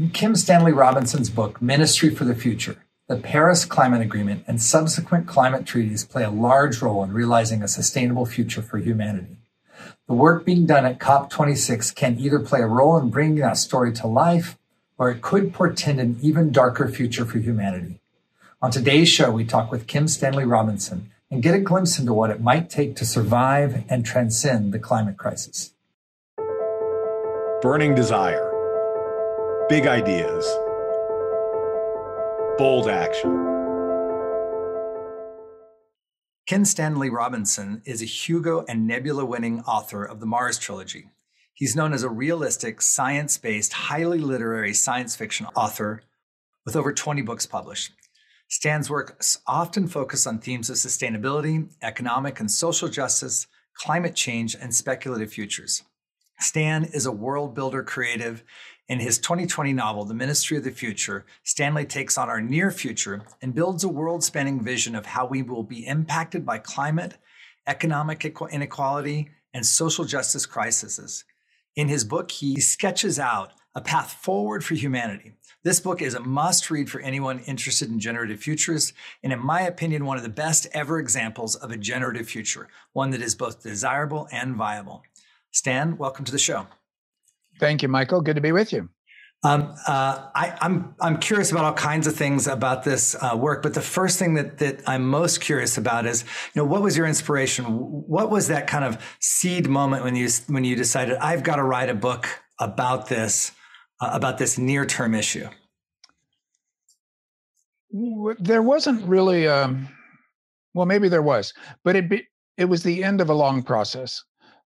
In Kim Stanley Robinson's book, Ministry for the Future, the Paris Climate Agreement and subsequent climate treaties play a large role in realizing a sustainable future for humanity. The work being done at COP26 can either play a role in bringing that story to life, or it could portend an even darker future for humanity. On today's show, we talk with Kim Stanley Robinson and get a glimpse into what it might take to survive and transcend the climate crisis. Burning desire big ideas, bold action. Kim Stanley Robinson is a Hugo and Nebula winning author of the Mars trilogy. He's known as a realistic, science based, highly literary science fiction author with over 20 books published. Stan's work often focus on themes of sustainability, economic and social justice, climate change, and speculative futures. Stan is a world builder creative in his 2020 novel, The Ministry of the Future, Stanley takes on our near future and builds a world spanning vision of how we will be impacted by climate, economic inequality, and social justice crises. In his book, he sketches out a path forward for humanity. This book is a must read for anyone interested in generative futures, and in my opinion, one of the best ever examples of a generative future, one that is both desirable and viable. Stan, welcome to the show. Thank you, Michael. Good to be with you. Um, uh, I, am I'm, I'm curious about all kinds of things about this uh, work, but the first thing that that I'm most curious about is, you know, what was your inspiration? What was that kind of seed moment when you when you decided I've got to write a book about this uh, about this near term issue? There wasn't really, um, well, maybe there was, but it be, it was the end of a long process.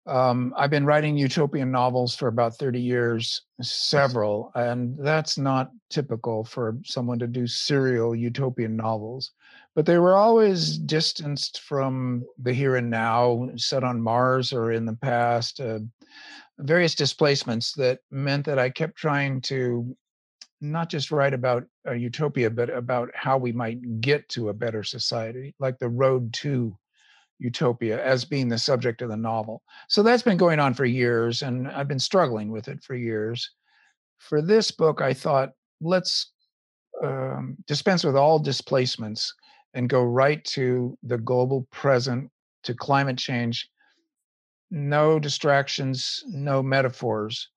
Um, I've been writing utopian novels for about 30 years, several, and that's not typical for someone to do serial utopian novels. But they were always distanced from the here and now, set on Mars or in the past, uh, various displacements that meant that I kept trying to not just write about a utopia, but about how we might get to a better society, like the road to utopia as being the subject of the novel. So that's been going on for years, and I've been struggling with it for years. For this book, I thought, let's um, dispense with all displacements and go right to the global present, to climate change. No distractions, no metaphors.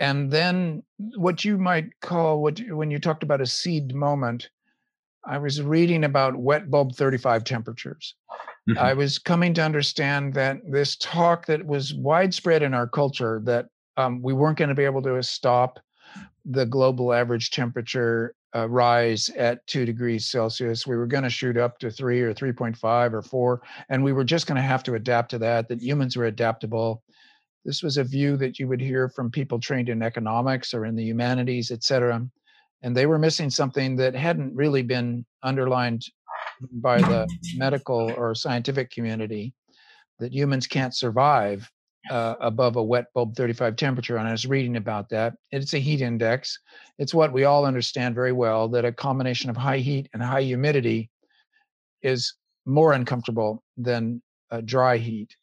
And then what you might call what when you talked about a seed moment, I was reading about wet bulb 35 temperatures. Mm-hmm. I was coming to understand that this talk that was widespread in our culture that um, we weren't going to be able to stop the global average temperature uh, rise at two degrees Celsius. We were going to shoot up to three or 3.5 or four, and we were just going to have to adapt to that, that humans were adaptable. This was a view that you would hear from people trained in economics or in the humanities, et cetera and they were missing something that hadn't really been underlined by the medical or scientific community that humans can't survive uh, above a wet bulb 35 temperature and i was reading about that. It's a heat index. It's what we all understand very well that a combination of high heat and high humidity is more uncomfortable than dry heat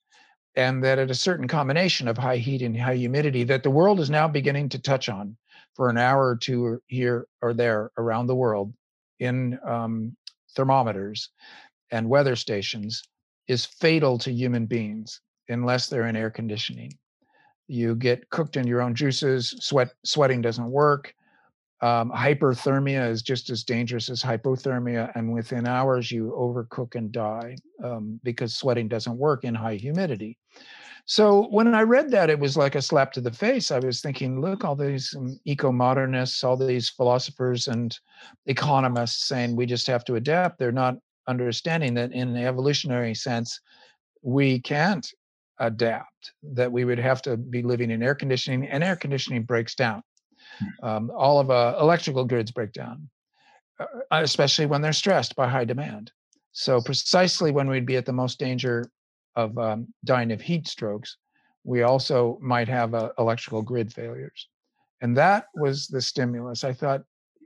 and that at a certain combination of high heat and high humidity that the world is now beginning to touch on for an hour or two here or there around the world in um, thermometers and weather stations is fatal to human beings unless they're in air conditioning. You get cooked in your own juices, sweat sweating doesn't work. Um, hyperthermia is just as dangerous as hypothermia, and within hours you overcook and die um, because sweating doesn't work in high humidity. So when I read that, it was like a slap to the face. I was thinking, look, all these um, eco modernists, all these philosophers and economists saying we just have to adapt. They're not understanding that in an evolutionary sense, we can't adapt, that we would have to be living in air conditioning, and air conditioning breaks down. Um, all of uh, electrical grids break down, uh, especially when they're stressed by high demand. So, precisely when we'd be at the most danger of um, dying of heat strokes, we also might have uh, electrical grid failures. And that was the stimulus. I thought,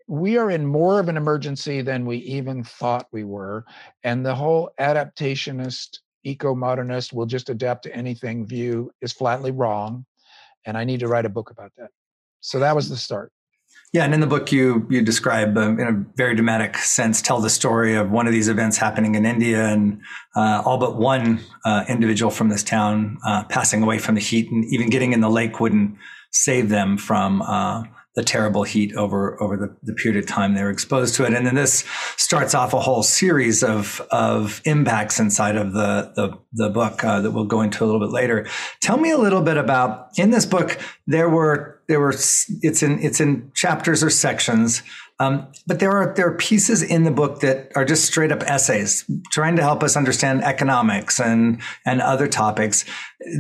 we are in more of an emergency than we even thought we were. And the whole adaptationist, eco modernist, will just adapt to anything view is flatly wrong. And I need to write a book about that. So that was the start. Yeah, and in the book, you you describe um, in a very dramatic sense, tell the story of one of these events happening in India, and uh, all but one uh, individual from this town uh, passing away from the heat, and even getting in the lake wouldn't save them from uh, the terrible heat over over the, the period of time they were exposed to it. And then this starts off a whole series of of impacts inside of the the, the book uh, that we'll go into a little bit later. Tell me a little bit about in this book there were there were it's in it's in chapters or sections. Um, but there are there are pieces in the book that are just straight up essays trying to help us understand economics and and other topics.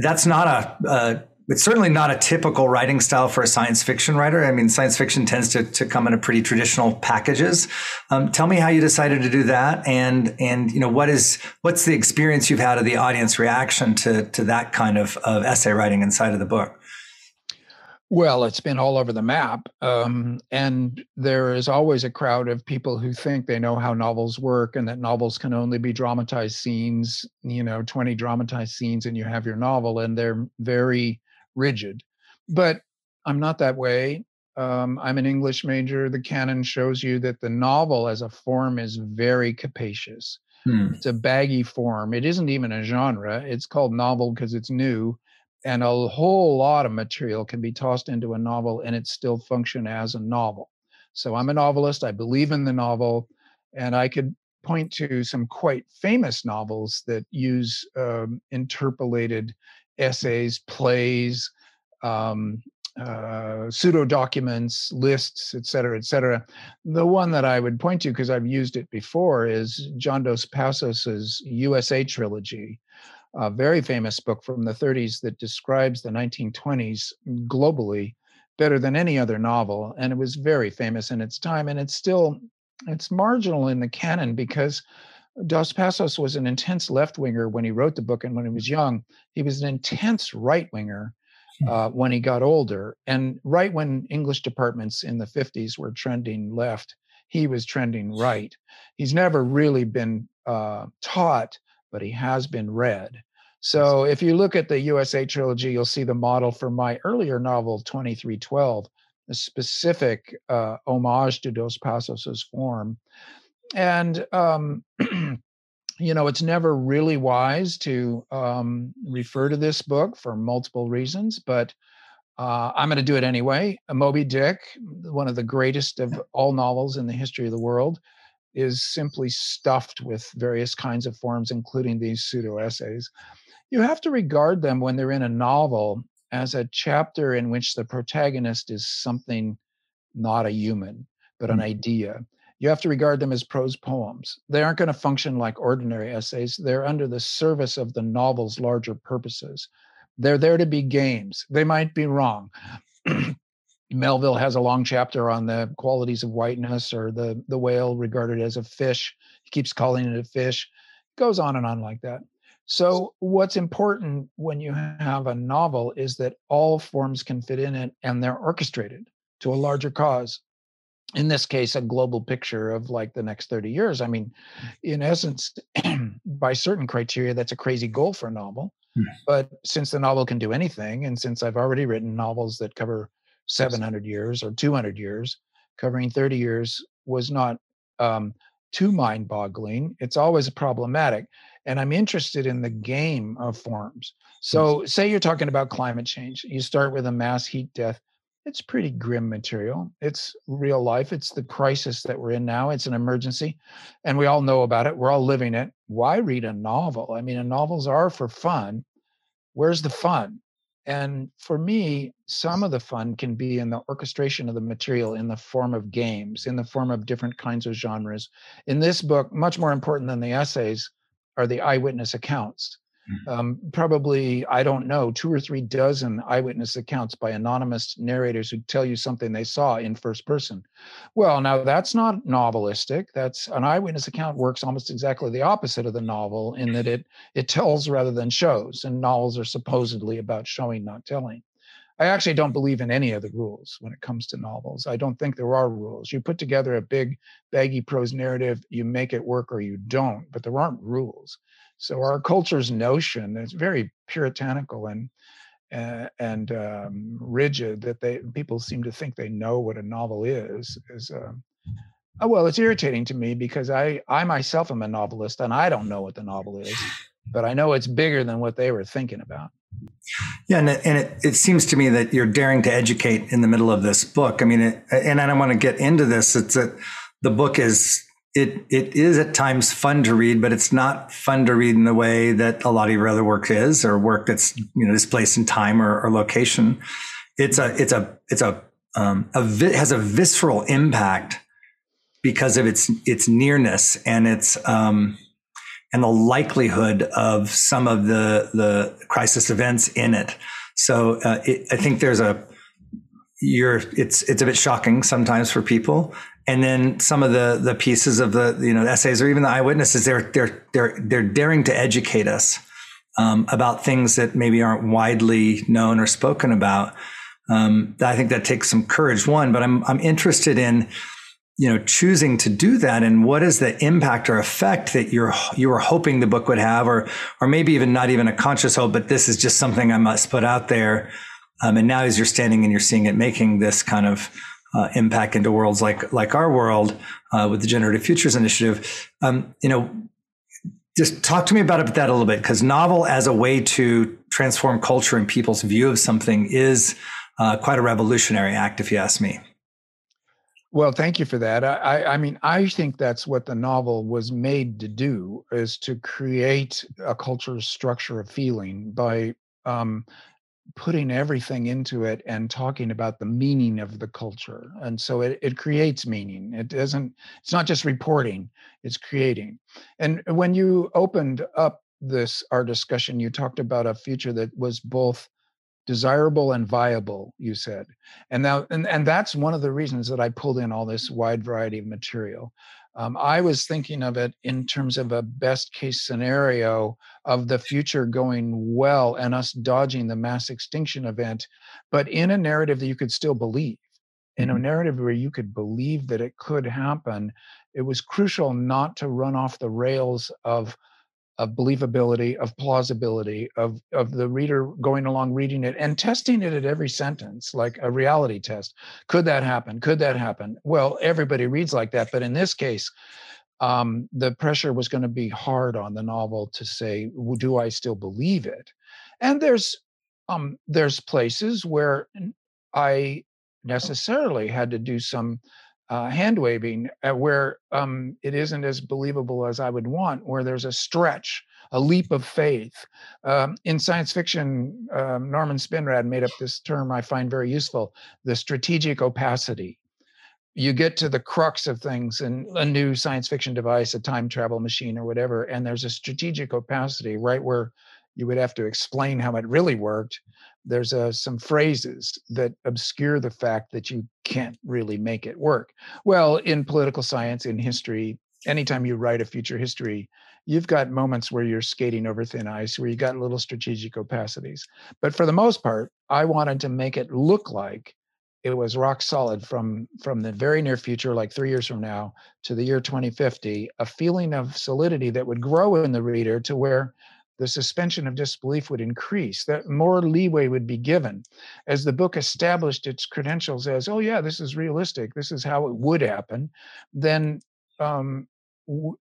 That's not a, a it's certainly not a typical writing style for a science fiction writer. I mean, science fiction tends to, to come in a pretty traditional packages. Um, tell me how you decided to do that, and and you know what is what's the experience you've had of the audience reaction to to that kind of, of essay writing inside of the book. Well, it's been all over the map. Um, and there is always a crowd of people who think they know how novels work and that novels can only be dramatized scenes, you know, 20 dramatized scenes, and you have your novel. And they're very rigid. But I'm not that way. Um, I'm an English major. The canon shows you that the novel as a form is very capacious. Hmm. It's a baggy form. It isn't even a genre. It's called novel because it's new. And a whole lot of material can be tossed into a novel and it still function as a novel. So I'm a novelist. I believe in the novel. And I could point to some quite famous novels that use um, interpolated essays, plays, um, uh, pseudo documents, lists, et cetera, et cetera. The one that I would point to, because I've used it before, is John Dos Passos's USA trilogy, a very famous book from the 30s that describes the 1920s globally better than any other novel. And it was very famous in its time. And it's still, it's marginal in the canon because Dos Passos was an intense left winger when he wrote the book and when he was young. He was an intense right winger hmm. uh, when he got older. And right when English departments in the 50s were trending left, he was trending right. He's never really been uh, taught, but he has been read. So if you look at the USA trilogy, you'll see the model for my earlier novel, 2312, a specific uh, homage to Dos Passos's form. And um, you know it's never really wise to um, refer to this book for multiple reasons but uh, i'm going to do it anyway. Moby dick one of the greatest of all novels in the history of the world is simply stuffed with various kinds of forms including these pseudo essays you have to regard them when they're in a novel as a chapter in which the protagonist is something not a human but an mm. idea you have to regard them as prose poems. They aren't going to function like ordinary essays. They're under the service of the novel's larger purposes. They're there to be games. They might be wrong. Melville has a long chapter on the qualities of whiteness or the, the whale regarded as a fish. He keeps calling it a fish. It goes on and on like that. So, what's important when you have a novel is that all forms can fit in it and they're orchestrated to a larger cause in this case a global picture of like the next 30 years i mean in essence by certain criteria that's a crazy goal for a novel mm. but since the novel can do anything and since i've already written novels that cover 700 years or 200 years covering 30 years was not um, too mind boggling it's always problematic and i'm interested in the game of forms so say you're talking about climate change you start with a mass heat death it's pretty grim material. It's real life. It's the crisis that we're in now. It's an emergency, and we all know about it. We're all living it. Why read a novel? I mean, novels are for fun. Where's the fun? And for me, some of the fun can be in the orchestration of the material in the form of games, in the form of different kinds of genres. In this book, much more important than the essays are the eyewitness accounts. Um, probably i don't know two or three dozen eyewitness accounts by anonymous narrators who tell you something they saw in first person well now that's not novelistic that's an eyewitness account works almost exactly the opposite of the novel in that it it tells rather than shows and novels are supposedly about showing not telling I actually don't believe in any of the rules when it comes to novels. I don't think there are rules. You put together a big, baggy prose narrative, you make it work or you don't, but there aren't rules. So our culture's notion is very puritanical and and, and um, rigid that they people seem to think they know what a novel is is um, oh, well it's irritating to me because i i myself am a novelist and i don't know what the novel is but i know it's bigger than what they were thinking about yeah, and, it, and it, it seems to me that you're daring to educate in the middle of this book. I mean, it, and I don't want to get into this. It's that the book is it it is at times fun to read, but it's not fun to read in the way that a lot of your other work is, or work that's you know displaced in time or, or location. It's a it's a it's a um, a vi- has a visceral impact because of its its nearness and its um, and the likelihood of some of the the crisis events in it. So uh, it, I think there's a you're it's it's a bit shocking sometimes for people. And then some of the the pieces of the you know essays or even the eyewitnesses they're they're they're they're daring to educate us um, about things that maybe aren't widely known or spoken about. Um, I think that takes some courage. One, but I'm I'm interested in you know choosing to do that and what is the impact or effect that you're you were hoping the book would have or or maybe even not even a conscious hope but this is just something i must put out there um, and now as you're standing and you're seeing it making this kind of uh, impact into worlds like like our world uh, with the generative futures initiative um, you know just talk to me about that a little bit because novel as a way to transform culture and people's view of something is uh, quite a revolutionary act if you ask me well, thank you for that. I, I, mean, I think that's what the novel was made to do: is to create a culture structure of feeling by um, putting everything into it and talking about the meaning of the culture. And so it, it creates meaning. It doesn't. It's not just reporting; it's creating. And when you opened up this our discussion, you talked about a future that was both desirable and viable you said and now and, and that's one of the reasons that i pulled in all this wide variety of material um, i was thinking of it in terms of a best case scenario of the future going well and us dodging the mass extinction event but in a narrative that you could still believe in a mm-hmm. narrative where you could believe that it could happen it was crucial not to run off the rails of of believability, of plausibility, of of the reader going along reading it and testing it at every sentence, like a reality test. Could that happen? Could that happen? Well, everybody reads like that, but in this case, um, the pressure was going to be hard on the novel to say, "Do I still believe it?" And there's um, there's places where I necessarily had to do some uh, hand waving where um, it isn't as believable as I would want, where there's a stretch, a leap of faith. Um, in science fiction, um, Norman Spinrad made up this term I find very useful the strategic opacity. You get to the crux of things in a new science fiction device, a time travel machine, or whatever, and there's a strategic opacity right where you would have to explain how it really worked there's uh, some phrases that obscure the fact that you can't really make it work. Well, in political science, in history, anytime you write a future history, you've got moments where you're skating over thin ice, where you got little strategic opacities. But for the most part, I wanted to make it look like it was rock solid from from the very near future like 3 years from now to the year 2050 a feeling of solidity that would grow in the reader to where the suspension of disbelief would increase, that more leeway would be given. As the book established its credentials as, oh, yeah, this is realistic, this is how it would happen, then um,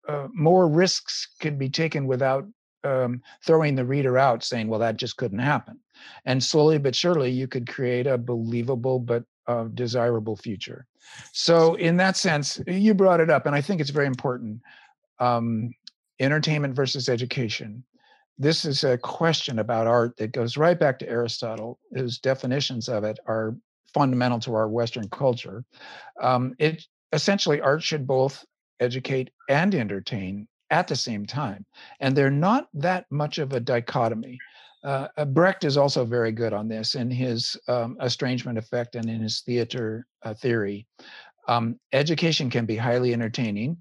uh, more risks could be taken without um, throwing the reader out saying, well, that just couldn't happen. And slowly but surely, you could create a believable but uh, desirable future. So, in that sense, you brought it up, and I think it's very important. Um, entertainment versus education this is a question about art that goes right back to Aristotle, whose definitions of it are fundamental to our Western culture. Um, it essentially art should both educate and entertain at the same time, and they're not that much of a dichotomy. Uh, uh Brecht is also very good on this in his um, estrangement effect and in his theater uh, theory. Um, education can be highly entertaining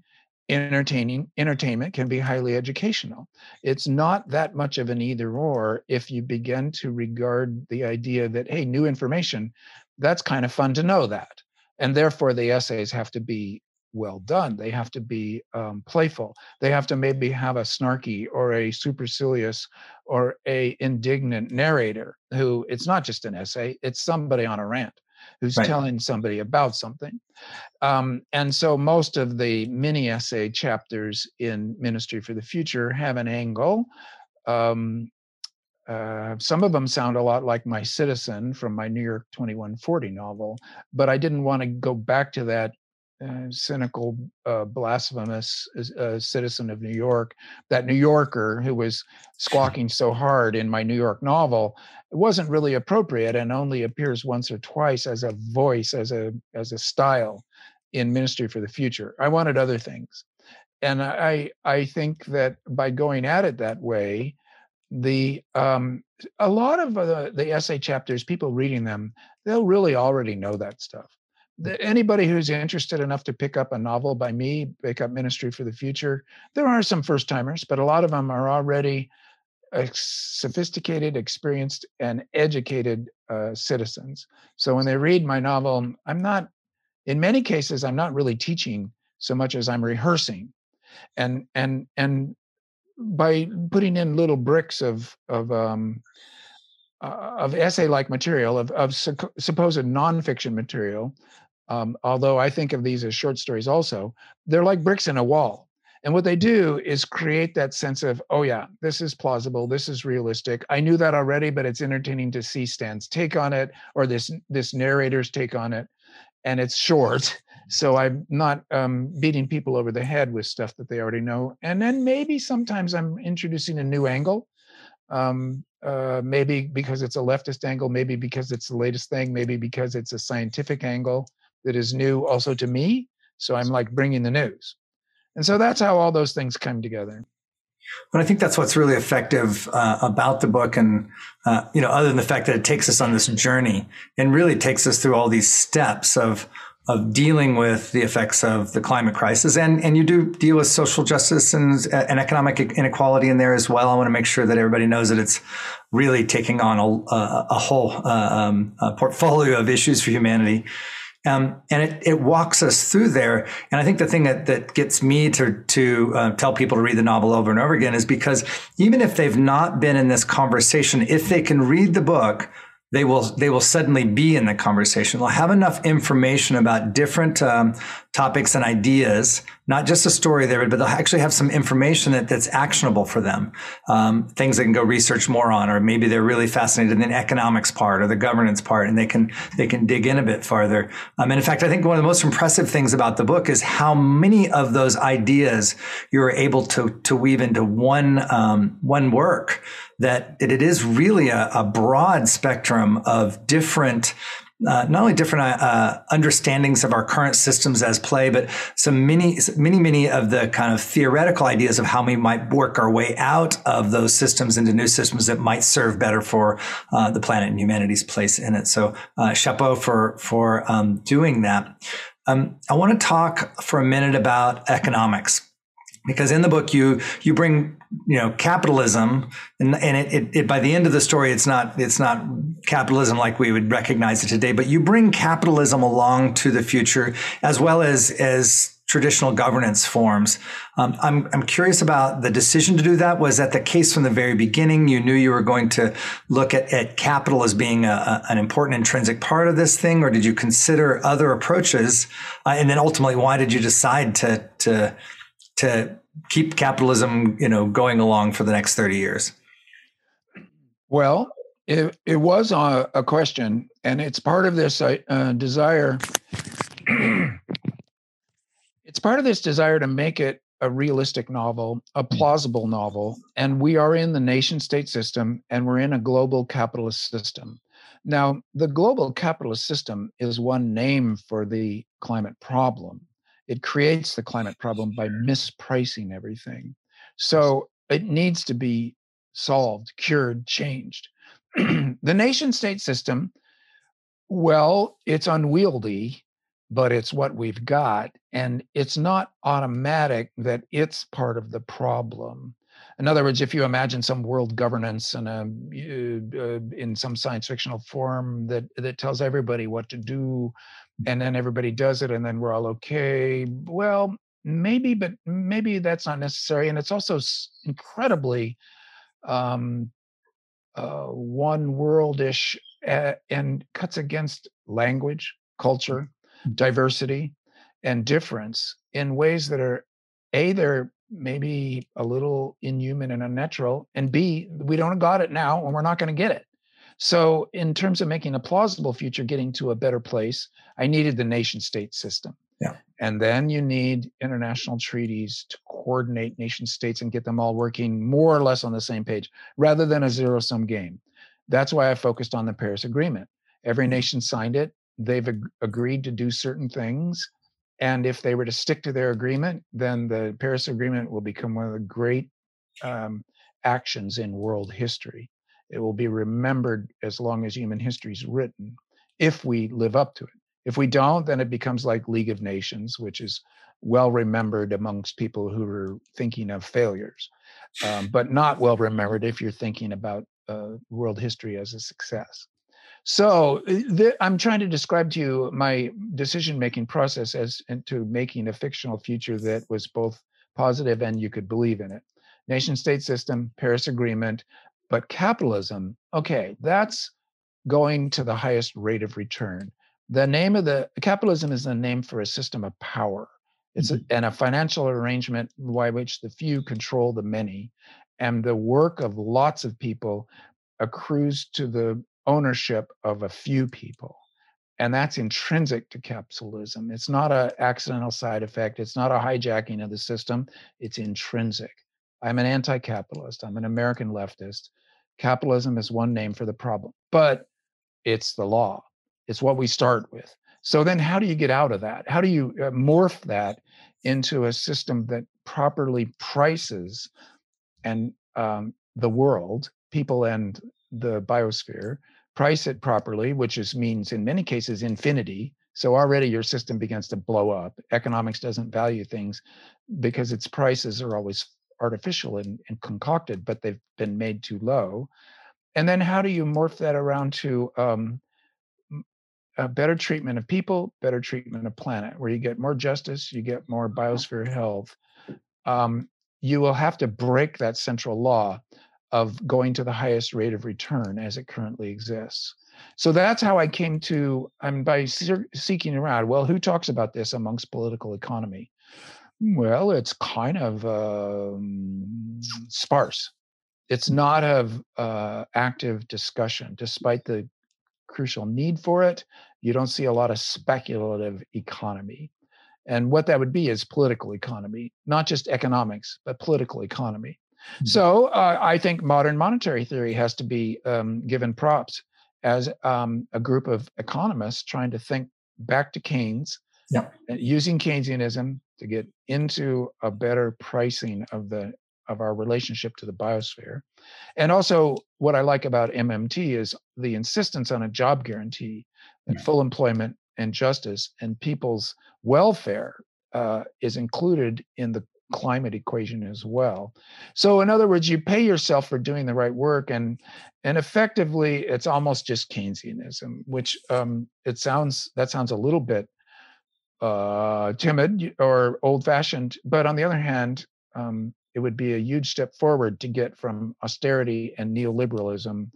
entertaining entertainment can be highly educational it's not that much of an either or if you begin to regard the idea that hey new information that's kind of fun to know that and therefore the essays have to be well done. They have to be um, playful. They have to maybe have a snarky or a supercilious or a indignant narrator who it's not just an essay; it's somebody on a rant who's right. telling somebody about something. Um, and so most of the mini essay chapters in Ministry for the Future have an angle. Um, uh, some of them sound a lot like My Citizen from my New York 2140 novel, but I didn't want to go back to that uh, cynical, uh, blasphemous uh, citizen of New York, that New Yorker who was squawking so hard in my New York novel, wasn't really appropriate and only appears once or twice as a voice, as a as a style in Ministry for the Future. I wanted other things, and I I think that by going at it that way, the um, a lot of the, the essay chapters, people reading them, they'll really already know that stuff anybody who's interested enough to pick up a novel by me, pick up Ministry for the Future, there are some first timers, but a lot of them are already sophisticated, experienced, and educated uh, citizens. So when they read my novel, I'm not, in many cases, I'm not really teaching so much as I'm rehearsing, and and and by putting in little bricks of of um, uh, of essay-like material, of, of su- supposed nonfiction material, um, although I think of these as short stories also, they're like bricks in a wall. And what they do is create that sense of, oh yeah, this is plausible, this is realistic. I knew that already, but it's entertaining to see Stan's take on it or this this narrator's take on it. And it's short, so I'm not um, beating people over the head with stuff that they already know. And then maybe sometimes I'm introducing a new angle. Um, uh, maybe because it's a leftist angle, maybe because it's the latest thing, maybe because it's a scientific angle that is new also to me. So I'm like bringing the news. And so that's how all those things come together. But I think that's what's really effective uh, about the book, and uh, you know, other than the fact that it takes us on this journey and really takes us through all these steps of of dealing with the effects of the climate crisis, and and you do deal with social justice and and economic inequality in there as well. I want to make sure that everybody knows that it's really taking on a, a, a whole uh, um, a portfolio of issues for humanity. Um, and it, it walks us through there. And I think the thing that, that gets me to, to uh, tell people to read the novel over and over again is because even if they've not been in this conversation, if they can read the book, they will they will suddenly be in the conversation. They'll have enough information about different um, topics and ideas, not just a story there, but they'll actually have some information that, that's actionable for them. Um, things they can go research more on, or maybe they're really fascinated in the economics part or the governance part, and they can they can dig in a bit farther. Um, and in fact, I think one of the most impressive things about the book is how many of those ideas you're able to to weave into one um, one work that it is really a, a broad spectrum of different uh, not only different uh, understandings of our current systems as play, but some many, many, many of the kind of theoretical ideas of how we might work our way out of those systems into new systems that might serve better for uh, the planet and humanity's place in it. So, uh, chapeau for for um, doing that. Um, I want to talk for a minute about economics because in the book you you bring you know capitalism and, and it, it, it, by the end of the story it's not it's not capitalism like we would recognize it today but you bring capitalism along to the future as well as as traditional governance forms. Um, I'm, I'm curious about the decision to do that. Was that the case from the very beginning? You knew you were going to look at, at capital as being a, a, an important intrinsic part of this thing or did you consider other approaches? Uh, and then ultimately why did you decide to to to keep capitalism, you know, going along for the next 30 years? Well, it, it was a, a question, and it's part of this uh, uh desire. it's part of this desire to make it a realistic novel, a plausible novel, and we are in the nation state system and we're in a global capitalist system. Now, the global capitalist system is one name for the climate problem it creates the climate problem by mispricing everything. So it needs to be solved, cured, changed. the nation state system, well, it's unwieldy, but it's what we've got. And it's not automatic that it's part of the problem. In other words, if you imagine some world governance in a uh, in some science fictional form that that tells everybody what to do, and then everybody does it and then we're all okay well maybe but maybe that's not necessary and it's also incredibly um uh one worldish uh, and cuts against language culture mm-hmm. diversity and difference in ways that are a they're maybe a little inhuman and unnatural and b we don't got it now and we're not going to get it so in terms of making a plausible future getting to a better place i needed the nation state system yeah and then you need international treaties to coordinate nation states and get them all working more or less on the same page rather than a zero sum game that's why i focused on the paris agreement every mm-hmm. nation signed it they've ag- agreed to do certain things and if they were to stick to their agreement, then the Paris Agreement will become one of the great um, actions in world history. It will be remembered as long as human history is written if we live up to it. If we don't, then it becomes like League of Nations, which is well remembered amongst people who are thinking of failures, um, but not well remembered if you're thinking about uh, world history as a success. So uh, th- I'm trying to describe to you my decision making process as into making a fictional future that was both positive and you could believe in it. Nation state system, Paris Agreement, but capitalism, okay, that's going to the highest rate of return. The name of the capitalism is the name for a system of power. It's mm-hmm. a, and a financial arrangement by which the few control the many, and the work of lots of people accrues to the ownership of a few people and that's intrinsic to capitalism it's not an accidental side effect it's not a hijacking of the system it's intrinsic i'm an anti-capitalist i'm an american leftist capitalism is one name for the problem but it's the law it's what we start with so then how do you get out of that how do you uh, morph that into a system that properly prices and um, the world people and the biosphere price it properly, which is means in many cases infinity. So already your system begins to blow up. Economics doesn't value things because its prices are always artificial and, and concocted, but they've been made too low. And then how do you morph that around to um, a better treatment of people, better treatment of planet, where you get more justice, you get more biosphere health. Um, you will have to break that central law of going to the highest rate of return as it currently exists. So that's how I came to, I'm by seeking around, well, who talks about this amongst political economy? Well, it's kind of um, sparse. It's not of uh, active discussion, despite the crucial need for it. You don't see a lot of speculative economy. And what that would be is political economy, not just economics, but political economy. Mm-hmm. So uh, I think modern monetary theory has to be um, given props as um, a group of economists trying to think back to Keynes, yeah. using Keynesianism to get into a better pricing of the of our relationship to the biosphere. And also, what I like about MMT is the insistence on a job guarantee and full employment and justice and people's welfare uh, is included in the climate equation as well. So in other words, you pay yourself for doing the right work and and effectively it's almost just Keynesianism, which um, it sounds that sounds a little bit uh, timid or old fashioned, but on the other hand, um, it would be a huge step forward to get from austerity and neoliberalism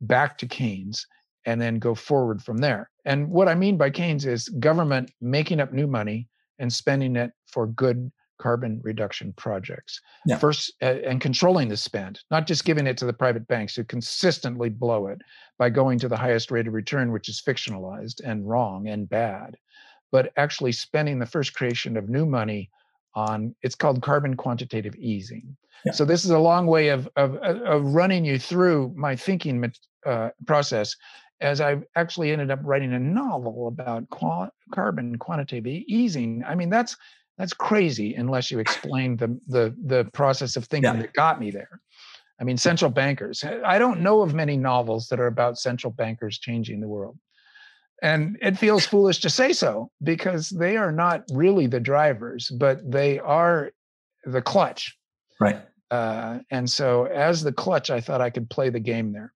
back to Keynes and then go forward from there. And what I mean by Keynes is government making up new money and spending it for good carbon reduction projects. Yeah. First, and controlling the spend, not just giving it to the private banks who consistently blow it by going to the highest rate of return, which is fictionalized and wrong and bad, but actually spending the first creation of new money on it's called carbon quantitative easing. Yeah. So this is a long way of, of, of running you through my thinking uh, process as I actually ended up writing a novel about qual- carbon quantitative easing. I mean, that's that's crazy unless you explain the the the process of thinking yeah. that got me there. I mean, central bankers. I don't know of many novels that are about central bankers changing the world. And it feels foolish to say so because they are not really the drivers, but they are the clutch. Right. Uh, and so, as the clutch, I thought I could play the game there.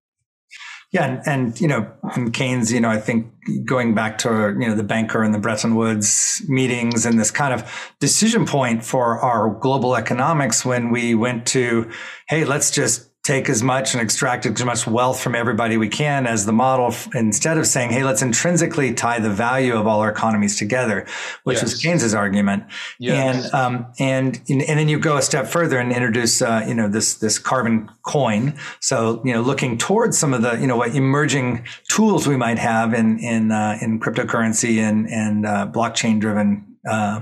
Yeah, and, and, you know, in Keynes, you know, I think going back to you know the banker and the Bretton Woods meetings and this kind of decision point for our global economics when we went to, hey, let's just take as much and extract as much wealth from everybody we can as the model instead of saying, hey, let's intrinsically tie the value of all our economies together, which yes. was Keynes's argument. Yes. And, um, and, and then you go a step further and introduce, uh, you know, this, this carbon coin. So, you know, looking towards some of the, you know, what emerging tools we might have in, in, uh, in cryptocurrency and, and, uh, blockchain driven uh,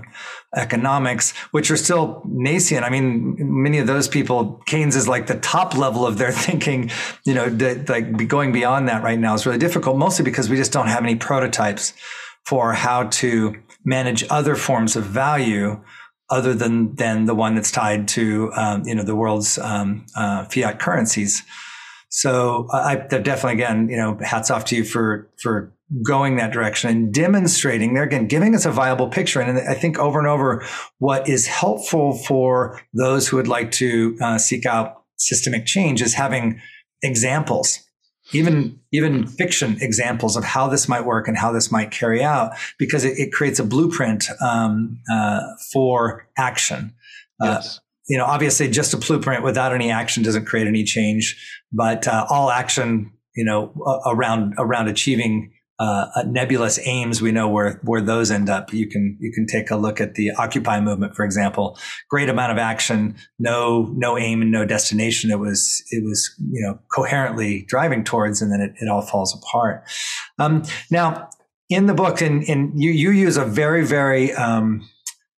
economics, which are still nascent. I mean, many of those people, Keynes is like the top level of their thinking. You know, like going beyond that right now is really difficult, mostly because we just don't have any prototypes for how to manage other forms of value other than than the one that's tied to um, you know the world's um, uh, fiat currencies. So I, I definitely again you know hats off to you for for going that direction and demonstrating there again, giving us a viable picture. And I think over and over, what is helpful for those who would like to uh, seek out systemic change is having examples, even, even fiction examples of how this might work and how this might carry out, because it, it creates a blueprint um, uh, for action. Uh, yes. Uh, you know, obviously, just a blueprint without any action doesn't create any change, but uh, all action, you know, around around achieving uh, nebulous aims, we know where where those end up. You can you can take a look at the Occupy movement, for example. Great amount of action, no no aim and no destination. It was it was you know coherently driving towards, and then it, it all falls apart. Um, now, in the book, and, and you you use a very very um,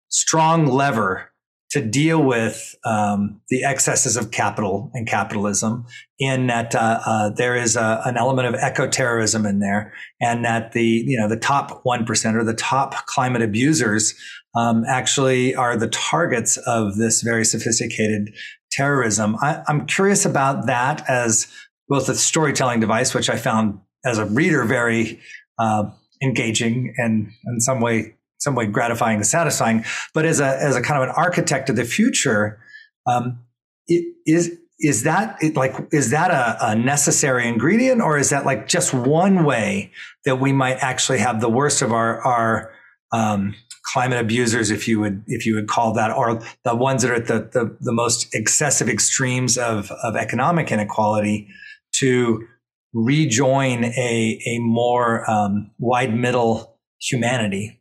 strong lever to deal with um, the excesses of capital and capitalism in that uh, uh, there is a, an element of eco-terrorism in there and that the you know the top 1% or the top climate abusers um, actually are the targets of this very sophisticated terrorism. I, am curious about that as both a storytelling device which i found as a reader very uh, engaging and in some way some way gratifying and satisfying. But as a as a kind of an architect of the future, um, it, is is that like is that a, a, necessary ingredient, or is that like just one way that we might actually have the worst of our our um, climate abusers, if you would if you would call that, or the ones that are at the the, the most excessive extremes of of economic inequality, to rejoin a a more um, wide middle humanity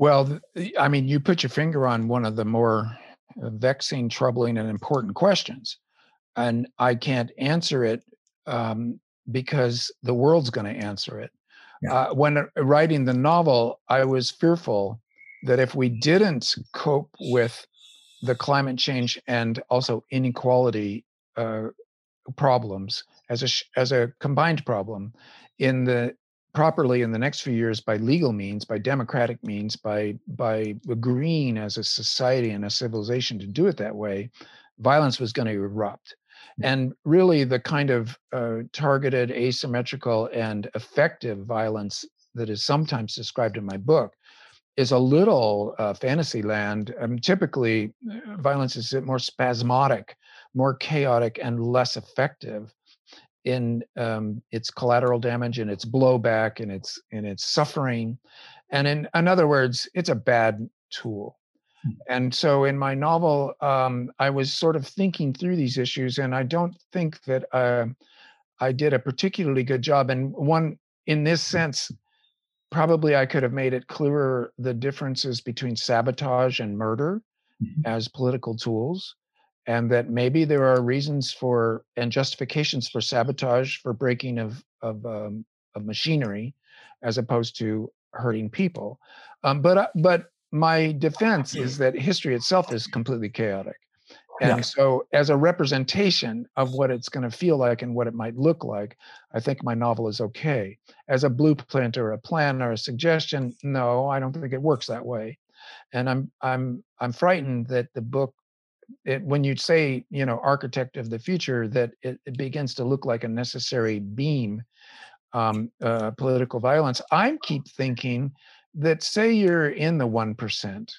well, I mean, you put your finger on one of the more uh, vexing, troubling, and important questions. And I can't answer it um, because the world's going to answer it. Yeah. Uh, when uh, writing the novel, I was fearful that if we didn't cope with the climate change and also inequality uh, problems as a as a combined problem in the properly in the next few years by legal means, by democratic means, by by agreeing as a society and a civilization to do it that way, violence was going to erupt. Mm. And really, the kind of uh, targeted, asymmetrical, and effective violence that is sometimes described in my book is a little uh, fantasy land. Um, typically, uh, violence is more spasmodic, more chaotic, and less effective in um, its collateral damage and its blowback and its in its suffering. And in, in other words it's a bad tool. Hmm. and so in my novel um, i was sort of thinking through these issues and i don't think that uh, i did a particularly good job. And one in this sense probably i could have made it clearer the differences between sabotage and murder mm-hmm. as political tools and that maybe there are reasons for and justifications for sabotage for breaking of of, um, of machinery as opposed to hurting people. Um, but uh, but my defense is that history itself is completely chaotic. And yeah. so as a representation of what it's going to feel like and what it might look like i think my novel is okay. As a blueprint or a plan or a suggestion no i don't think it works that way. And i'm i'm i'm frightened that the book it, when you say you know architect of the future that it, it begins to look like a necessary beam um, uh, political violence. I keep thinking that say you're in the 1%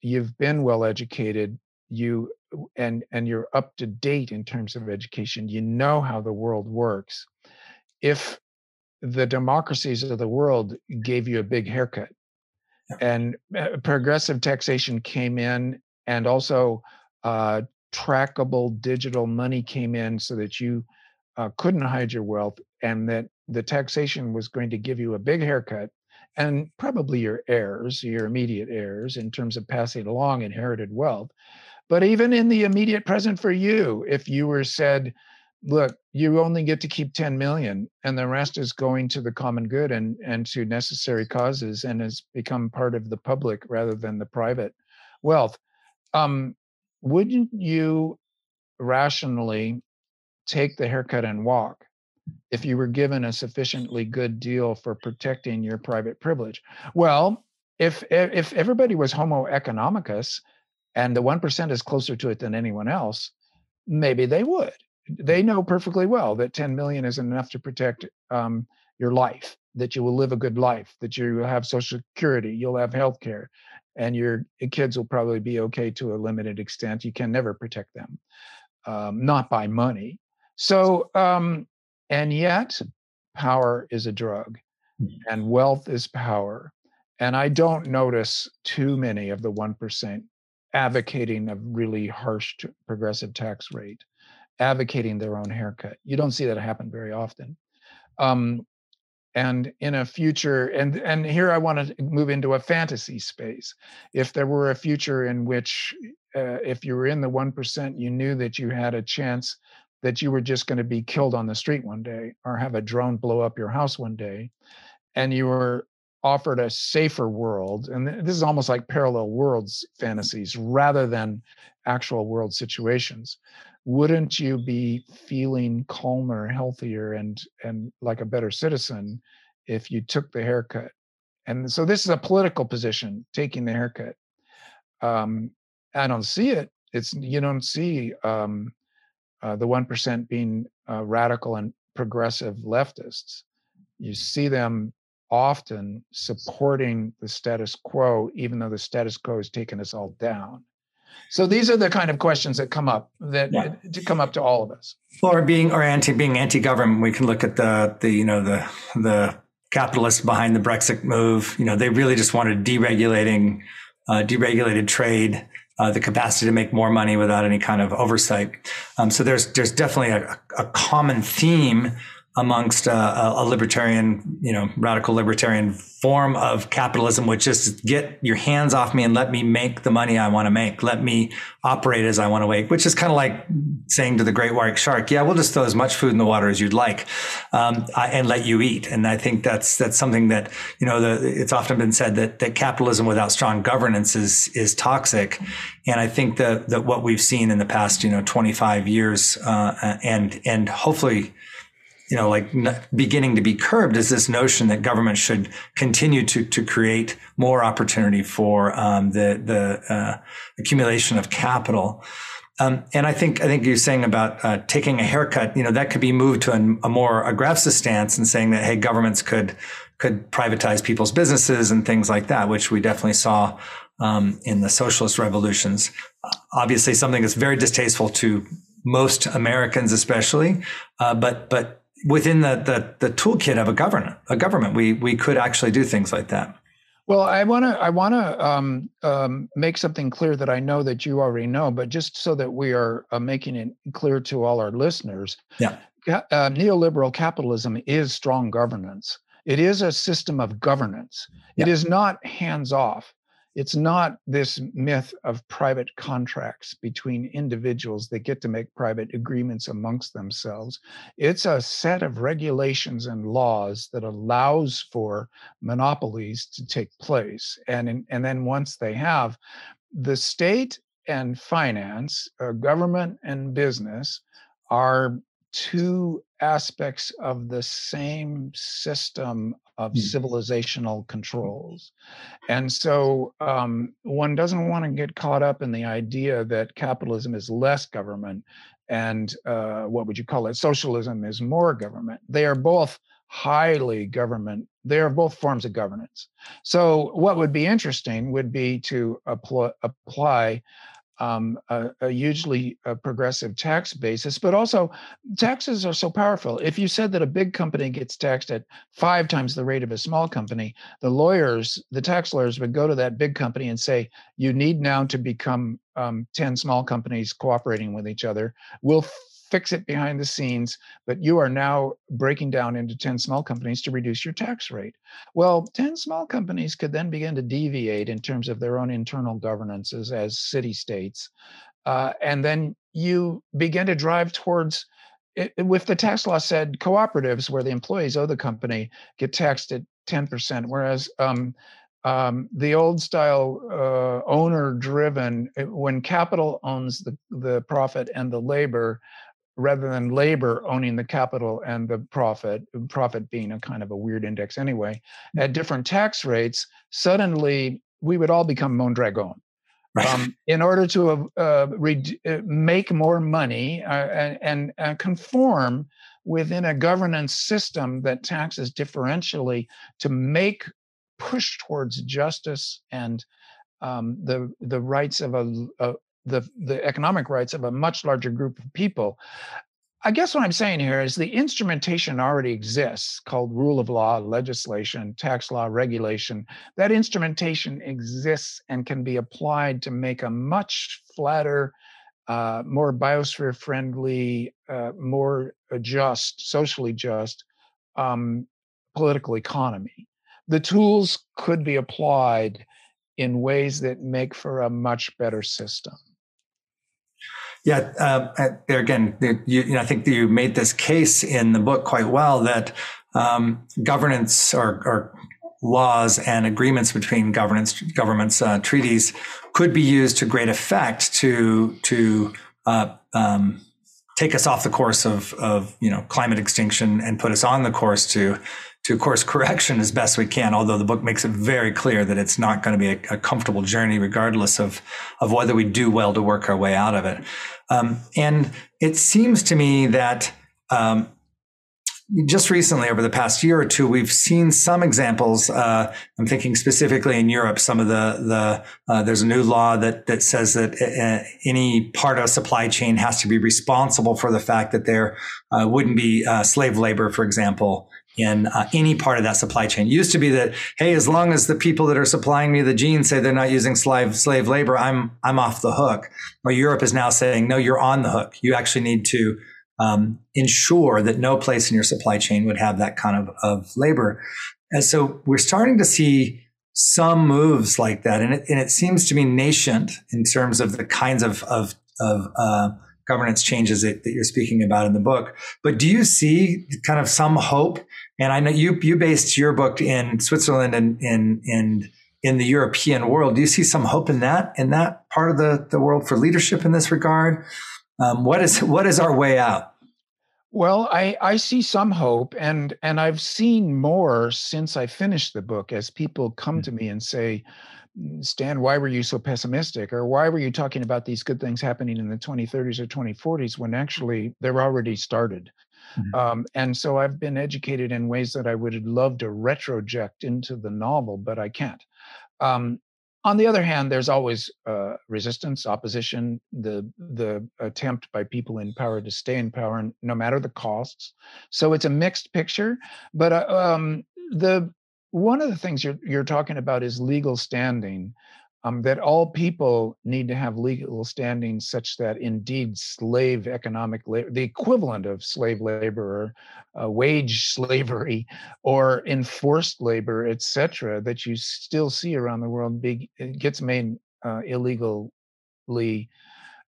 you've been well educated you and and you're up to date in terms of education you know how the world works. If the democracies of the world gave you a big haircut and uh, progressive taxation came in and also uh, trackable digital money came in so that you uh, couldn't hide your wealth and that the taxation was going to give you a big haircut and probably your heirs, your immediate heirs, in terms of passing along inherited wealth. But even in the immediate present for you, if you were said, look, you only get to keep 10 million and the rest is going to the common good and, and to necessary causes and has become part of the public rather than the private wealth. Um, wouldn't you rationally take the haircut and walk if you were given a sufficiently good deal for protecting your private privilege? Well, if if everybody was homo economicus and the 1% is closer to it than anyone else, maybe they would they know perfectly well that 10 million isn't enough to protect um, your life that you will live a good life that you will have social security you'll have health care and your kids will probably be okay to a limited extent you can never protect them um, not by money so um, and yet power is a drug hmm. and wealth is power and i don't notice too many of the 1% advocating a really harsh progressive tax rate advocating their own haircut. You don't see that happen very often. Um, and in a future, and and here I want to move into a fantasy space. If there were a future in which, uh, if you were in the one percent, you knew that you had a chance that you were just going to be killed on the street one day, or have a drone blow up your house one day, and you were offered a safer world and this is almost like parallel worlds fantasies rather than actual world situations wouldn't you be feeling calmer, healthier, and and like a better citizen if you took the haircut? And so this is a political position, taking the haircut. Um, I don't see it. It's you don't see um, uh, the one percent being uh, radical and progressive leftists. You see them often supporting the status quo, even though the status quo has taken us all down. So these are the kind of questions that come up that yeah. to come up to all of us. Or being or anti being anti-government, we can look at the the you know the the capitalists behind the Brexit move. You know, they really just wanted deregulating, uh, deregulated trade, uh, the capacity to make more money without any kind of oversight. Um, so there's there's definitely a, a common theme amongst a, a, libertarian, you know, radical libertarian form of capitalism, which is get your hands off me and let me make the money I want to make. Let me operate as I want to make, which is kind of like saying to the great white shark, yeah, we'll just throw as much food in the water as you'd like, um, and let you eat. And I think that's, that's something that, you know, the, it's often been said that, that capitalism without strong governance is, is toxic. And I think that, that what we've seen in the past, you know, 25 years, uh, and, and hopefully, you know, like beginning to be curbed is this notion that government should continue to to create more opportunity for um, the the uh, accumulation of capital. Um, and I think I think you're saying about uh, taking a haircut. You know, that could be moved to a, a, more aggressive stance and saying that hey, governments could could privatize people's businesses and things like that, which we definitely saw um, in the socialist revolutions. Obviously, something that's very distasteful to most Americans, especially. Uh, but but within the, the, the toolkit of a government, a government, we we could actually do things like that. Well, I want to I want to um, um, make something clear that I know that you already know, but just so that we are uh, making it clear to all our listeners. Yeah. Uh, neoliberal capitalism is strong governance. It is a system of governance. Yeah. It is not hands off it's not this myth of private contracts between individuals that get to make private agreements amongst themselves. It's a set of regulations and laws that allows for monopolies to take place. And, in, and then once they have, the state and finance, uh, government and business are two aspects of the same system of mm. civilizational controls. And so um, one doesn't want to get caught up in the idea that capitalism is less government and uh, what would you call it? Socialism is more government. They are both highly government. They are both forms of governance. So what would be interesting would be to apply, apply um, a, a, hugely uh, progressive tax basis, but also taxes are so powerful. If you said that a big company gets taxed at five times the rate of a small company, the lawyers, the tax lawyers would go to that big company and say, you need now to become um, 10 small companies cooperating with each other. We'll fix it behind the scenes, but you are now breaking down into 10 small companies to reduce your tax rate. Well, 10 small companies could then begin to deviate in terms of their own internal governances as city states. Uh, and then you begin to drive towards it, if the tax law said cooperatives where the employees owe the company get taxed at 10%, whereas um, um, the old style uh, owner driven when capital owns the, the profit and the labor rather than labor owning the capital and the profit, profit being a kind of a weird index anyway, mm. at different tax rates, suddenly we would all become Mondragon. Right. Um, in order to uh, re- uh, make more money uh, and, and uh, conform within a governance system that taxes differentially to make push towards justice and um, the the rights of a, a, the, the economic rights of a much larger group of people. I guess what I'm saying here is the instrumentation already exists called rule of law, legislation, tax law, regulation. That instrumentation exists and can be applied to make a much flatter, uh, more biosphere friendly, uh, more just, socially just um, political economy. The tools could be applied in ways that make for a much better system. Yeah, uh, there again, you, you know, I think you made this case in the book quite well that um, governance or, or, laws and agreements between governance governments uh, treaties could be used to great effect to to uh, um, take us off the course of of you know climate extinction and put us on the course to to course correction as best we can. Although the book makes it very clear that it's not going to be a, a comfortable journey, regardless of of whether we do well to work our way out of it. Um, and it seems to me that um, just recently, over the past year or two, we've seen some examples. Uh, I'm thinking specifically in Europe. Some of the the uh, there's a new law that that says that uh, any part of a supply chain has to be responsible for the fact that there uh, wouldn't be uh, slave labor, for example, in uh, any part of that supply chain. It used to be that, hey, as long as the people that are supplying me the jeans say they're not using slave slave labor, I'm I'm off the hook. Well, Europe is now saying, no, you're on the hook. You actually need to um, ensure that no place in your supply chain would have that kind of, of labor. And so we're starting to see some moves like that, and it, and it seems to be nascent in terms of the kinds of of, of uh, governance changes that, that, you're speaking about in the book. But do you see kind of some hope? And I know you you based your book in Switzerland and in in in the European world. Do you see some hope in that in that part of the, the world for leadership in this regard? Um, what is what is our way out? Well, I, I see some hope, and and I've seen more since I finished the book. As people come to me and say, Stan, why were you so pessimistic? Or why were you talking about these good things happening in the 2030s or 2040s when actually they're already started? Mm-hmm. Um, and so I've been educated in ways that I would love to retroject into the novel, but I can't. Um, on the other hand, there's always uh, resistance, opposition, the the attempt by people in power to stay in power, no matter the costs. So it's a mixed picture. But uh, um, the one of the things you're you're talking about is legal standing. Um, that all people need to have legal standing such that indeed slave economic labor, the equivalent of slave labor, uh, wage slavery, or enforced labor, etc., that you still see around the world, big gets made uh, illegally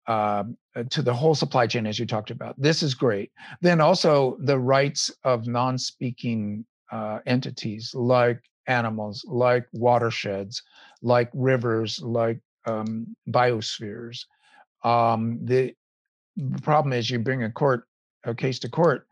uh, to the whole supply chain, as you talked about. This is great. Then also the rights of non-speaking uh, entities like animals, like watersheds, like rivers, like um, biospheres. Um, the, the problem is you bring a court a case to court.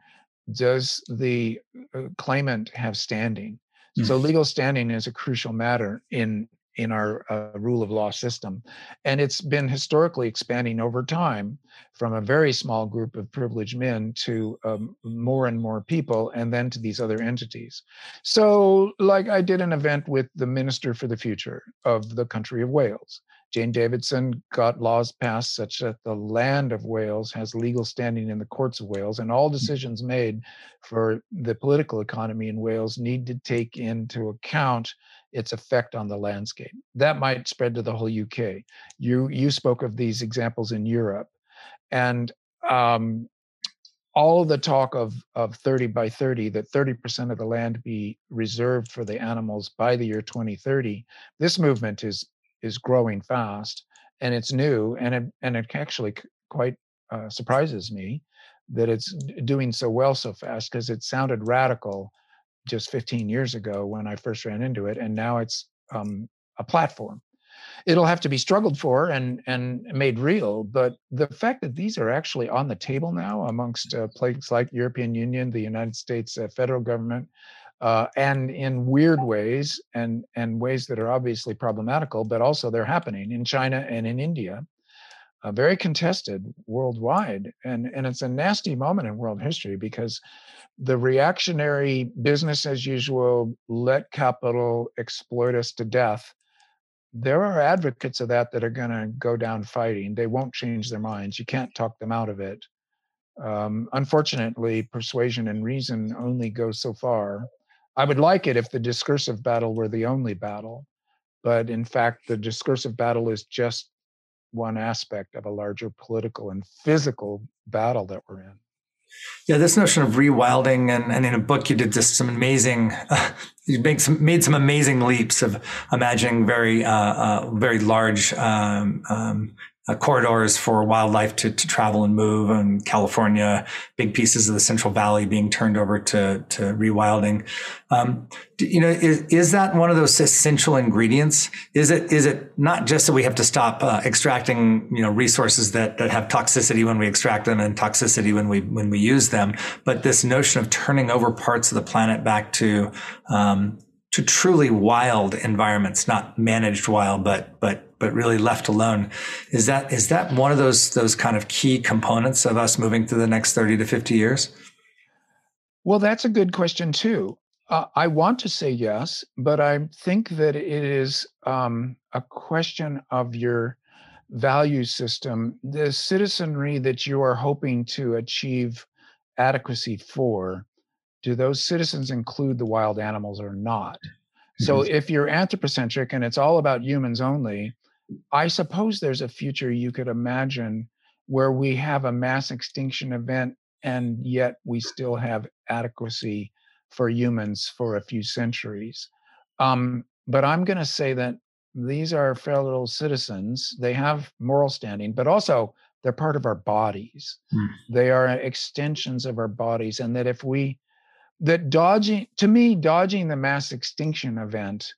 Does the uh, claimant have standing? Mm. So legal standing is a crucial matter in in our uh, rule of law system. And it's been historically expanding over time from a very small group of privileged men to um, more and more people, and then to these other entities. So, like, I did an event with the Minister for the Future of the country of Wales. Jane Davidson got laws passed such that the land of Wales has legal standing in the courts of Wales, and all decisions made for the political economy in Wales need to take into account its effect on the landscape. That might spread to the whole UK. You you spoke of these examples in Europe, and um, all the talk of of 30 by 30 that 30% of the land be reserved for the animals by the year 2030 this movement is is growing fast and it's new and it and it actually quite uh, surprises me that it's doing so well so fast because it sounded radical just 15 years ago when I first ran into it and now it's um, a platform. It'll have to be struggled for and and made real, but the fact that these are actually on the table now amongst uh, places like European Union, the United States uh, federal government, uh, and in weird ways and and ways that are obviously problematical, but also they're happening in China and in India, uh, very contested worldwide, and and it's a nasty moment in world history because the reactionary business as usual, let capital exploit us to death. There are advocates of that that are going to go down fighting. They won't change their minds. You can't talk them out of it. Um, unfortunately, persuasion and reason only go so far. I would like it if the discursive battle were the only battle, but in fact, the discursive battle is just one aspect of a larger political and physical battle that we're in. Yeah, this notion of rewilding, and, and in a book you did just some amazing, uh, you made some made some amazing leaps of imagining very uh, uh, very large um, um, uh, corridors for wildlife to, to travel and move in California, big pieces of the Central Valley being turned over to, to rewilding. Um, you know, is, is that one of those essential ingredients? Is it, is it not just that we have to stop uh, extracting, you know, resources that, that have toxicity when we extract them and toxicity when we, when we use them, but this notion of turning over parts of the planet back to, um, to truly wild environments, not managed wild, but, but but really left alone. Is that is that one of those those kind of key components of us moving through the next 30 to 50 years? Well, that's a good question too. Uh, I want to say yes, but I think that it is um, a question of your value system. The citizenry that you are hoping to achieve adequacy for, do those citizens include the wild animals or not? So mm-hmm. if you're anthropocentric and it's all about humans only, I suppose there's a future you could imagine where we have a mass extinction event and yet we still have adequacy for humans for a few centuries. Um, but I'm going to say that these are fellow citizens. They have moral standing, but also they're part of our bodies. Mm. They are extensions of our bodies. And that if we, that dodging, to me, dodging the mass extinction event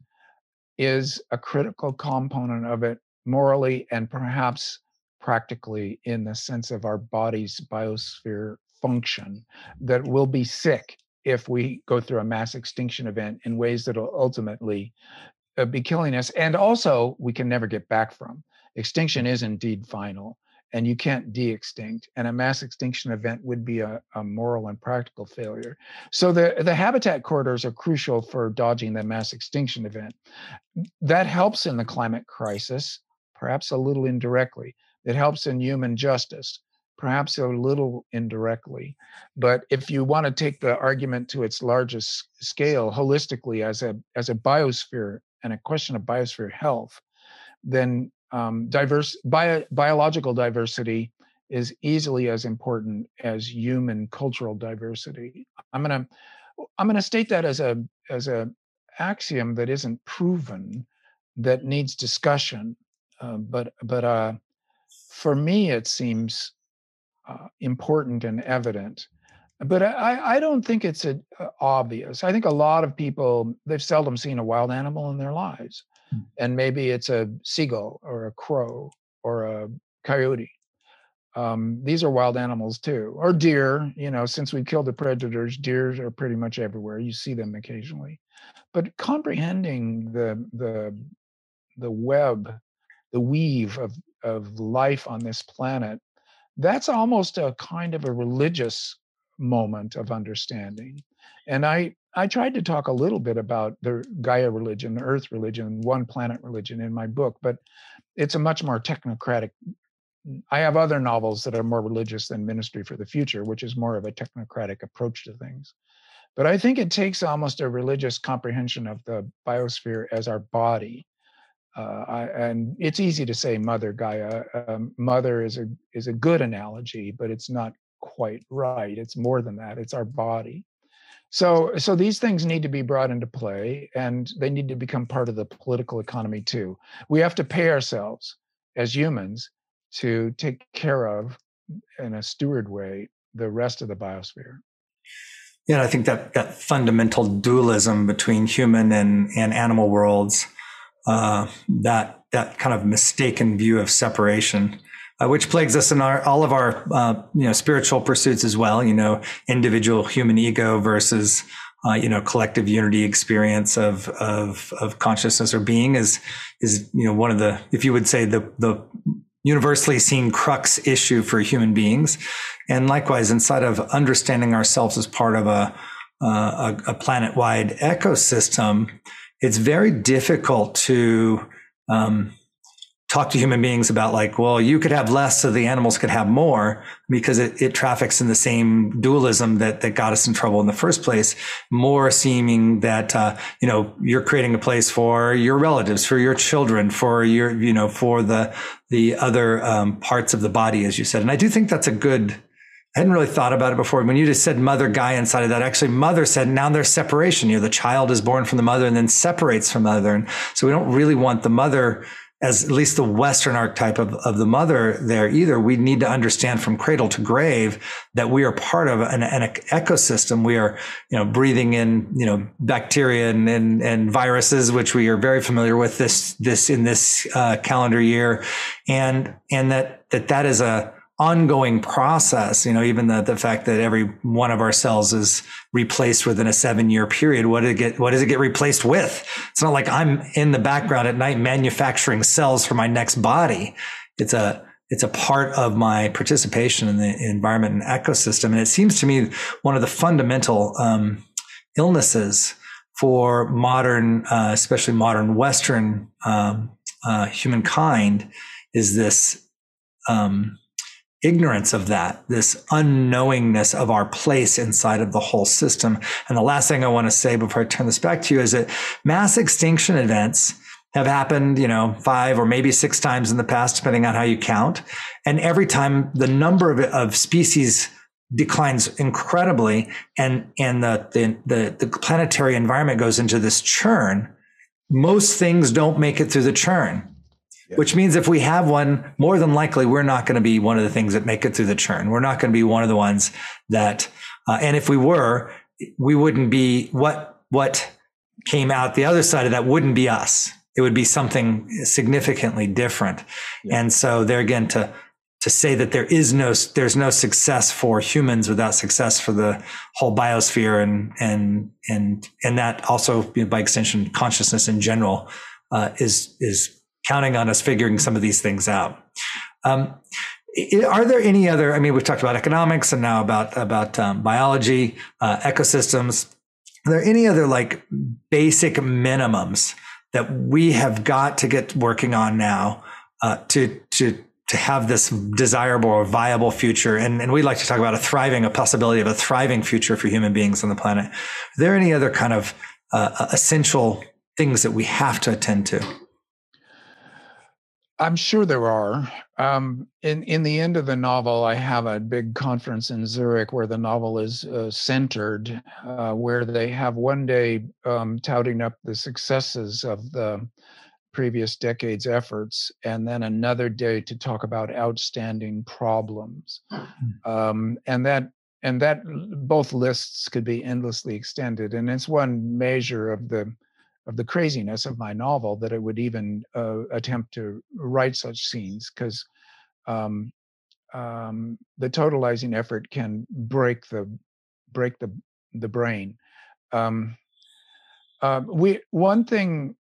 is a critical component of it morally and perhaps practically in the sense of our body's biosphere function that we'll be sick if we go through a mass extinction event in ways that will ultimately uh, be killing us and also we can never get back from. Extinction is indeed final and you can't de-extinct and a mass extinction event would be a, a, moral and practical failure. So the, the habitat corridors are crucial for dodging the mass extinction event. That helps in the climate crisis perhaps a little indirectly. It helps in human justice perhaps a little indirectly. But if you want to take the argument to its largest scale holistically as a as a biosphere and a question of biosphere health then um, diverse bio, biological diversity is easily as important as human cultural diversity. I'm gonna I'm gonna state that as a as a axiom that isn't proven, that needs discussion. Uh, but but uh, for me, it seems uh, important and evident. But I, I don't think it's a, uh, obvious. I think a lot of people they've seldom seen a wild animal in their lives. And maybe it's a seagull or a crow or a coyote. Um, these are wild animals too, or deer. You know, since we killed the predators, deer are pretty much everywhere. You see them occasionally, but comprehending the the the web, the weave of of life on this planet, that's almost a kind of a religious moment of understanding. And I I tried to talk a little bit about the Gaia religion, the Earth religion, one planet religion in my book, but it's a much more technocratic. I have other novels that are more religious than Ministry for the Future, which is more of a technocratic approach to things. But I think it takes almost a religious comprehension of the biosphere as our body. Uh, I, and it's easy to say Mother Gaia. Um, mother is a is a good analogy, but it's not quite right. It's more than that. It's our body. So so these things need to be brought into play, and they need to become part of the political economy too. We have to pay ourselves as humans to take care of, in a steward way, the rest of the biosphere. Yeah, I think that that fundamental dualism between human and, and animal worlds, uh, that that kind of mistaken view of separation, uh, which plagues us in our all of our uh, you know spiritual pursuits as well. You know, individual human ego versus uh, you know collective unity experience of of of consciousness or being is is you know one of the if you would say the the universally seen crux issue for human beings. And likewise, inside of understanding ourselves as part of a, uh, a, a planet wide ecosystem, it's very difficult to um, talk to human beings about like, well, you could have less so the animals could have more because it, it traffics in the same dualism that, that got us in trouble in the first place. More seeming that, uh, you know, you're creating a place for your relatives, for your children, for your, you know, for the, the other um, parts of the body, as you said. And I do think that's a good, I hadn't really thought about it before. When you just said mother Gaia inside of that, actually mother said now there's separation. You know, the child is born from the mother and then separates from mother. And so we don't really want the mother as at least the Western archetype of, of the mother there either. We need to understand from cradle to grave that we are part of an, an ecosystem. We are, you know, breathing in, you know, bacteria and, and, and viruses, which we are very familiar with this, this in this uh, calendar year. And, and that, that that is a, ongoing process. You know, even the, the fact that every one of our cells is replaced within a seven year period. What it get? What does it get replaced with? It's not like I'm in the background at night manufacturing cells for my next body. It's a it's a part of my participation in the environment and ecosystem. And it seems to me one of the fundamental um, illnesses for modern, uh, especially modern Western um, uh, humankind, is this um, ignorance of that, this unknowingness of our place inside of the whole system. And the last thing I want to say before I turn this back to you is that mass extinction events have happened, you know, five or maybe six times in the past, depending on how you count. And every time the number of, of species declines incredibly and, and the, the, the, the planetary environment goes into this churn, most things don't make it through the churn yeah. Which means if we have one, more than likely, we're not going to be one of the things that make it through the churn. We're not going to be one of the ones that, uh, and if we were, we wouldn't be what, what came out the other side of that wouldn't be us. It would be something significantly different. Yeah. And so there again, to, to say that there is no, there's no success for humans without success for the whole biosphere and, and, and, and that also you know, by extension, consciousness in general, uh, is, is counting on us figuring some of these things out. Um, are there any other? I mean, we've talked about economics and now about about um, biology, uh, ecosystems. Are there any other like basic minimums that we have got to get working on now uh, to to to have this desirable or viable future? And, and we like to talk about a thriving, a possibility of a thriving future for human beings on the planet. Are there any other kind of uh, essential things that we have to attend to? I'm sure there are. Um, in in the end of the novel, I have a big conference in Zurich where the novel is uh, centered, uh, where they have one day um, touting up the successes of the previous decade's efforts, and then another day to talk about outstanding problems, hmm. um, and that and that both lists could be endlessly extended, and it's one measure of the of the craziness of my novel that it would even uh, attempt to write such scenes because um, um, the totalizing effort can break the break the the brain. Um, uh, we one thing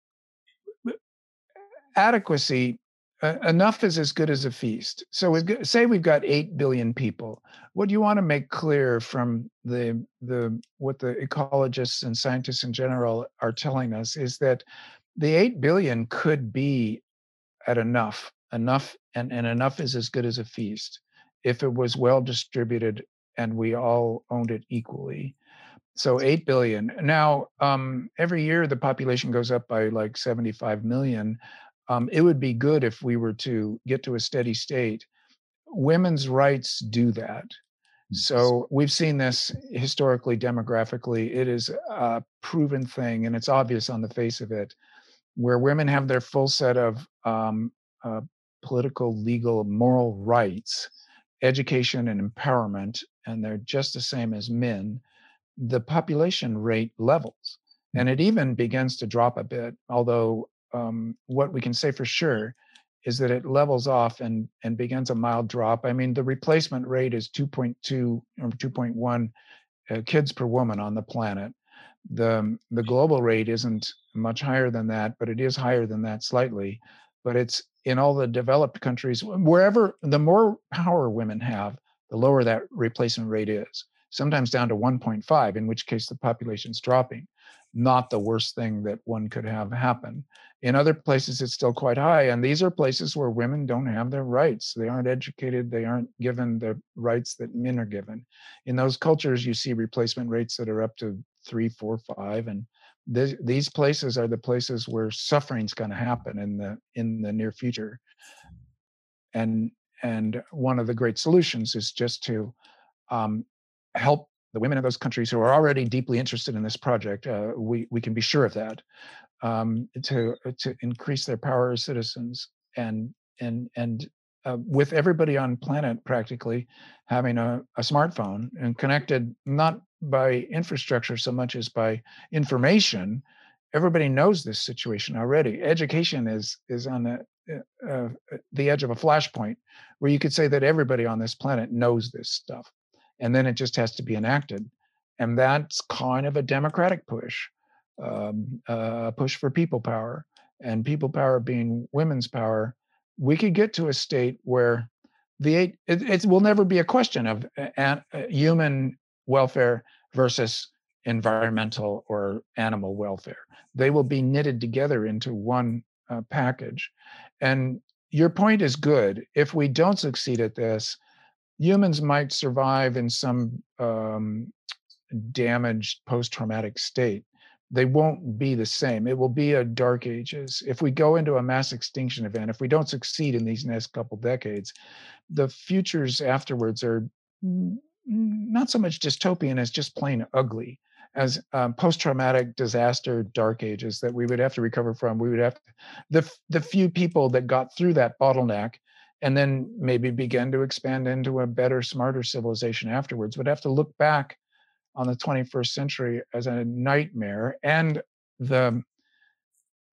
adequacy uh, enough is as good as a feast. So we say we've got eight billion people. What you want to make clear from the the what the ecologists and scientists in general are telling us is that the eight billion could be at enough, enough, and, and enough is as good as a feast if it was well distributed and we all owned it equally. So 8 billion. Now, um, every year the population goes up by like 75 million. Um, it would be good if we were to get to a steady state. Women's rights do that. So we've seen this historically, demographically. It is a proven thing, and it's obvious on the face of it, where women have their full set of um, uh, political, legal, moral rights, education, and empowerment, and they're just the same as men the population rate levels. And it even begins to drop a bit, although um, what we can say for sure is that it levels off and, and begins a mild drop. I mean, the replacement rate is 2.2 or 2.1 uh, kids per woman on the planet. The, the global rate isn't much higher than that, but it is higher than that slightly. But it's in all the developed countries, wherever the more power women have, the lower that replacement rate is sometimes down to 1.5, in which case the population's dropping. Not the worst thing that one could have happen. In other places, it's still quite high. And these are places where women don't have their rights. They aren't educated, they aren't given the rights that men are given. In those cultures, you see replacement rates that are up to three, four, five. And th- these places are the places where suffering's going to happen in the in the near future. And and one of the great solutions is just to um, help the women of those countries who are already deeply interested in this project. Uh, we we can be sure of that. Um, to to increase their power as citizens and and and uh, with everybody on planet practically having a, a smartphone and connected not by infrastructure so much as by information everybody knows this situation already education is is on the uh, uh, the edge of a flashpoint where you could say that everybody on this planet knows this stuff and then it just has to be enacted. And that's kind of a democratic push, um, a uh, push for people power, and people power being women's power. We could get to a state where the eight, it, it will never be a question of uh, human welfare versus environmental or animal welfare. They will be knitted together into one uh, package. And your point is good. If we don't succeed at this, humans might survive in some um, damaged post-traumatic state. They won't be the same. It will be a dark ages. If we go into a mass extinction event if we don't succeed in these next couple decades the futures afterwards are not so much dystopian as just plain ugly as um, post-traumatic disaster dark ages that we would have to recover from. We would have to, the the few people that got through that bottleneck and then maybe begin to expand into a better, smarter civilization afterwards. Would have to look back on the 21st century as a nightmare, and the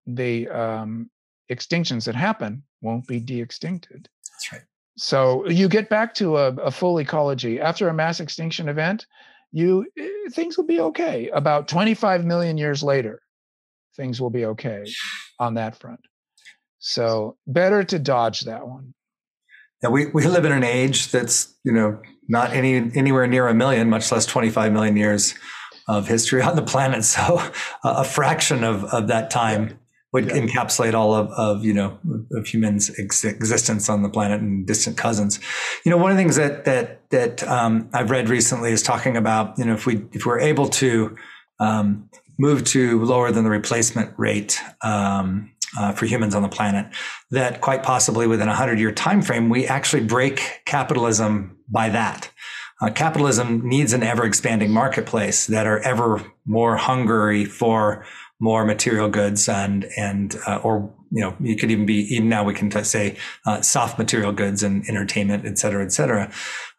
the um, extinctions that happen won't be de-extincted. That's right. So you get back to a, a full ecology after a mass extinction event. You eh, things will be okay. About 25 million years later, things will be okay on that front. So better to dodge that one. Yeah, we, we live in an age that's, you know, not any anywhere near a million, much less 25 million years of history on the planet. So a fraction of, of that time would yeah. encapsulate all of, of, you know, of humans ex- existence on the planet and distant cousins. You know, one of the things that, that, that um, I've read recently is talking about, you know, if we, if we're able to um, move to lower than the replacement rate, um, uh, for humans on the planet that quite possibly within a 100 year time frame we actually break capitalism by that. Uh, capitalism needs an ever expanding marketplace that are ever more hungry for more material goods and and uh, or you know you could even be even now we can t- say uh, soft material goods and entertainment et cetera et cetera.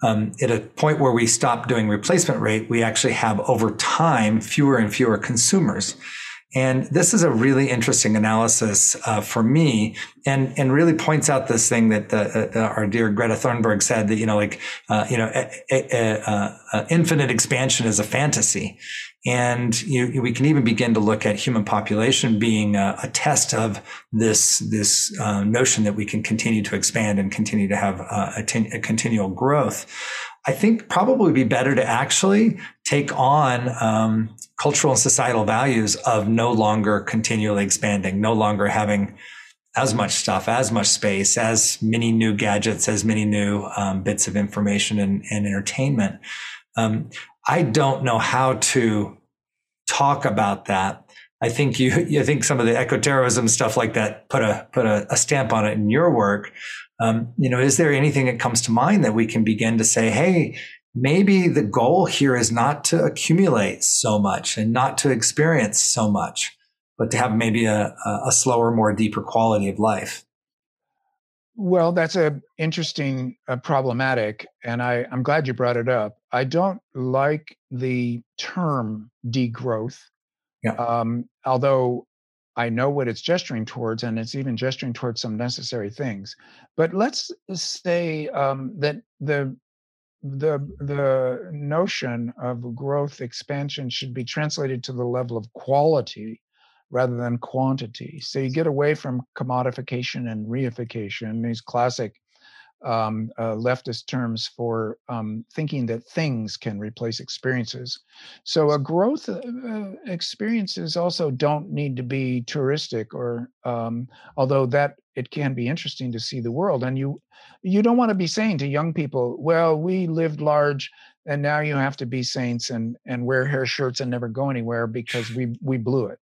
Um, at a point where we stop doing replacement rate we actually have over time fewer and fewer consumers And this is a really interesting analysis uh, for me, and and really points out this thing that uh, uh, our dear Greta Thunberg said that you know like uh, you know a, a, a, infinite expansion is a fantasy, and you, we can even begin to look at human population being a, test of this this uh, notion that we can continue to expand and continue to have uh, a, a continual growth. I think probably be better to actually take on um, cultural and societal values of no longer continually expanding, no longer having as much stuff, as much space, as many new gadgets, as many new um, bits of information and, and entertainment. Um, I don't know how to talk about that. I think you, I think some of the ecoterrorism stuff like that put a put a, a stamp on it in your work. Um, you know, is there anything that comes to mind that we can begin to say, hey, maybe the goal here is not to accumulate so much and not to experience so much, but to have maybe a, a slower, more deeper quality of life? Well, that's a interesting uh, problematic, and I, I'm glad you brought it up. I don't like the term degrowth, yeah. um, although I know what it's gesturing towards, and it's even gesturing towards some necessary things. But let's say um, that the the the notion of growth expansion should be translated to the level of quality rather than quantity. So you get away from commodification and reification, these classic um, uh, leftist terms for um, thinking that things can replace experiences. So a growth uh, uh, experiences also don't need to be touristic, or um, although that it can be interesting to see the world. And you you don't want to be saying to young people, "Well, we lived large." And now you have to be saints and and wear hair shirts and never go anywhere because we we blew it.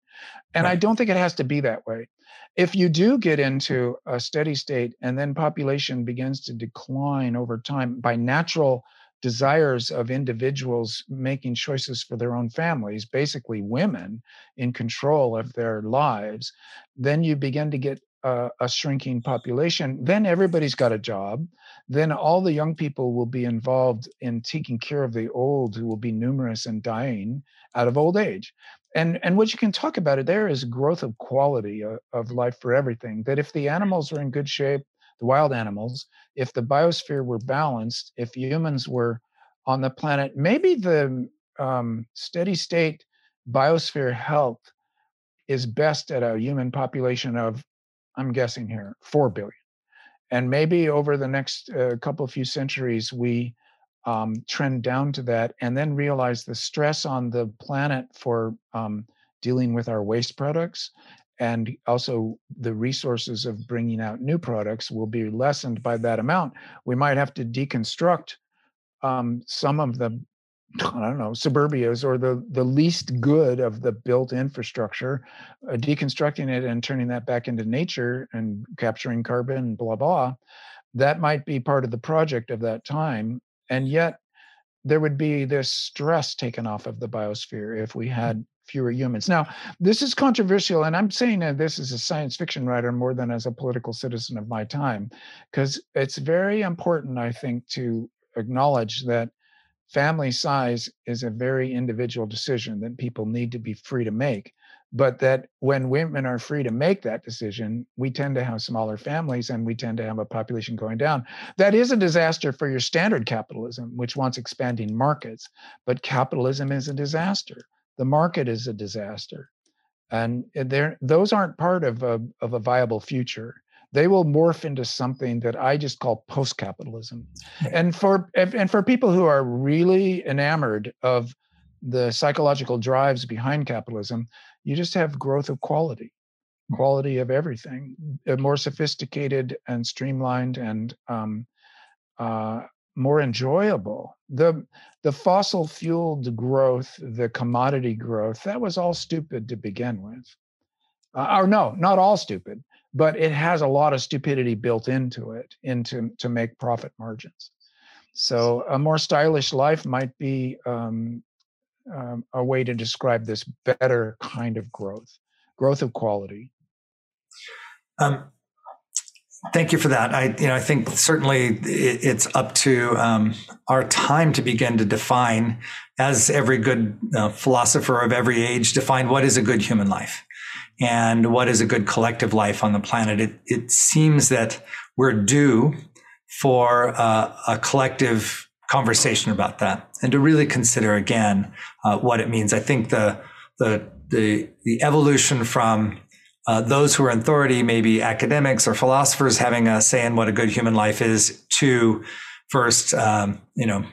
And right. I don't think it has to be that way if you do get into a steady state and then population begins to decline over time by natural desires of individuals making choices for their own families, basically women in control of their lives, then you begin to get a, a, shrinking population. Then everybody's got a job. Then all the young people will be involved in taking care of the old who will be numerous and dying out of old age and and what you can talk about it there is growth of quality of, of life for everything that if the animals are in good shape the wild animals if the biosphere were balanced if humans were on the planet maybe the um, steady state biosphere health is best at a human population of i'm guessing here 4 billion and maybe over the next uh, couple few centuries we um, trend down to that and then realize the stress on the planet for um, dealing with our waste products and also the resources of bringing out new products will be lessened by that amount. We might have to deconstruct um, some of the I don't know suburbias or the the least good of the built infrastructure, uh, deconstructing it and turning that back into nature and capturing carbon blah blah. That might be part of the project of that time and yet there would be this stress taken off of the biosphere if we mm. had fewer humans. Now, this is controversial, and I'm saying that this as a science fiction writer more than as a political citizen of my time, because it's very important, I think, to acknowledge that family size is a very individual decision that people need to be free to make but that when women are free to make that decision, we tend to have smaller families and we tend to have a population going down. That is a disaster for your standard capitalism, which wants expanding markets. But capitalism is a disaster. The market is a disaster. And eh, there those aren't part of a, of a viable future. They will morph into something that I just call post-capitalism. And for and for people who are really enamored of the psychological drives behind capitalism, you just have growth of quality quality of everything more sophisticated and streamlined and um, uh, more enjoyable. The the fossil fueled growth the commodity growth that was all stupid to begin with. Uh, or no not all stupid but it has a lot of stupidity built into it into to make profit margins so a more stylish life might be um, um, a way to describe this better kind of growth, growth of quality. Um, Thank you for that. I, you know, I think certainly it's up to um, our time to begin to define, as every good uh, philosopher of every age define what is a good human life and what is a good collective life on the planet. It, it seems that we're due for uh, a collective conversation about that and to really consider again uh, what it means. I think the the the, the evolution from uh, those who are in authority, maybe academics or philosophers, having a say in what a good human life is, to first, um, you know,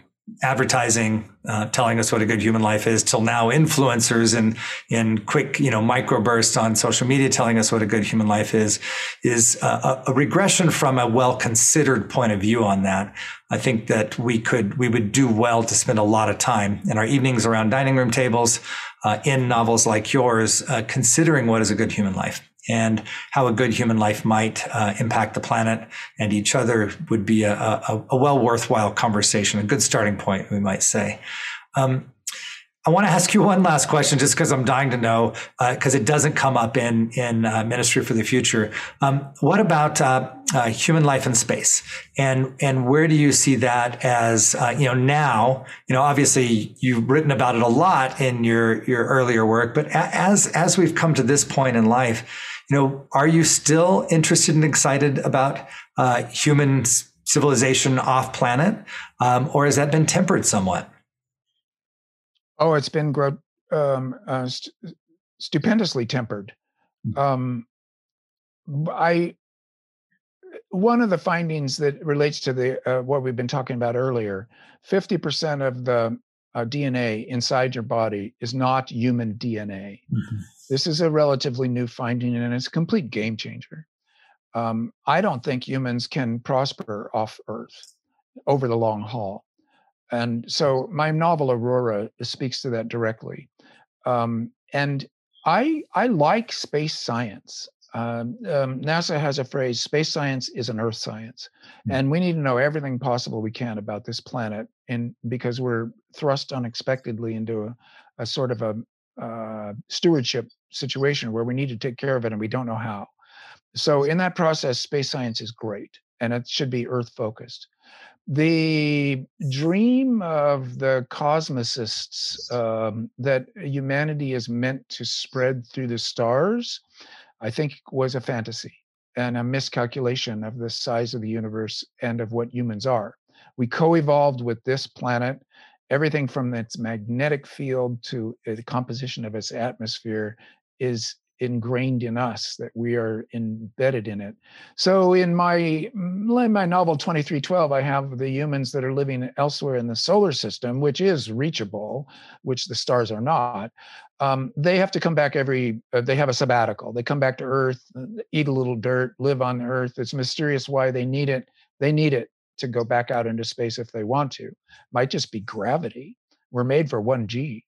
advertising uh, telling us what a good human life is till now influencers and in quick you know microbursts on social media telling us what a good human life is is a, a regression from a well considered point of view on that. I think that we could we would do well to spend a lot of time in our evenings around dining room tables uh, in novels like yours uh, considering what is a good human life and how a good human life might uh, impact the planet and each other would be a, a, a, well worthwhile conversation, a good starting point, we might say. Um, I want to ask you one last question, just because I'm dying to know, because uh, it doesn't come up in in uh, Ministry for the Future. Um, what about uh, uh human life in space, and and where do you see that as uh, you know now? You know, obviously you've written about it a lot in your your earlier work, but as as we've come to this point in life you know, are you still interested and excited about uh, human civilization off planet, um, or has that been tempered somewhat? Oh, it's been gro- um, uh, st- stupendously tempered. Hmm. Um, I one of the findings that relates to the uh, what we've been talking about earlier 50% of the uh, dna inside your body is not human dna mm-hmm. This is a relatively new finding and it's a complete game changer. Um, I don't think humans can prosper off Earth over the long haul. And so my novel Aurora speaks to that directly. Um, and I I like space science. Um, um, NASA has a phrase: "Space science is an Earth science," mm-hmm. and we need to know everything possible we can about this planet, and because we're thrust unexpectedly into a, a sort of a, uh, stewardship situation where we need to take care of it and we don't know how. So, in that process, space science is great and it should be Earth focused. The dream of the cosmicists um, that humanity is meant to spread through the stars, I think, was a fantasy and a miscalculation of the size of the universe and of what humans are. We co evolved with this planet everything from its magnetic field to the composition of its atmosphere is ingrained in us that we are embedded in it. So in my in my novel 2312 i have the humans that are living elsewhere in the solar system which is reachable which the stars are not. Um, they have to come back every uh, they have a sabbatical. They come back to earth eat a little dirt live on earth. It's mysterious why they need it. They need it to go back out into space if they want to. Might just be gravity. We're made for 1G.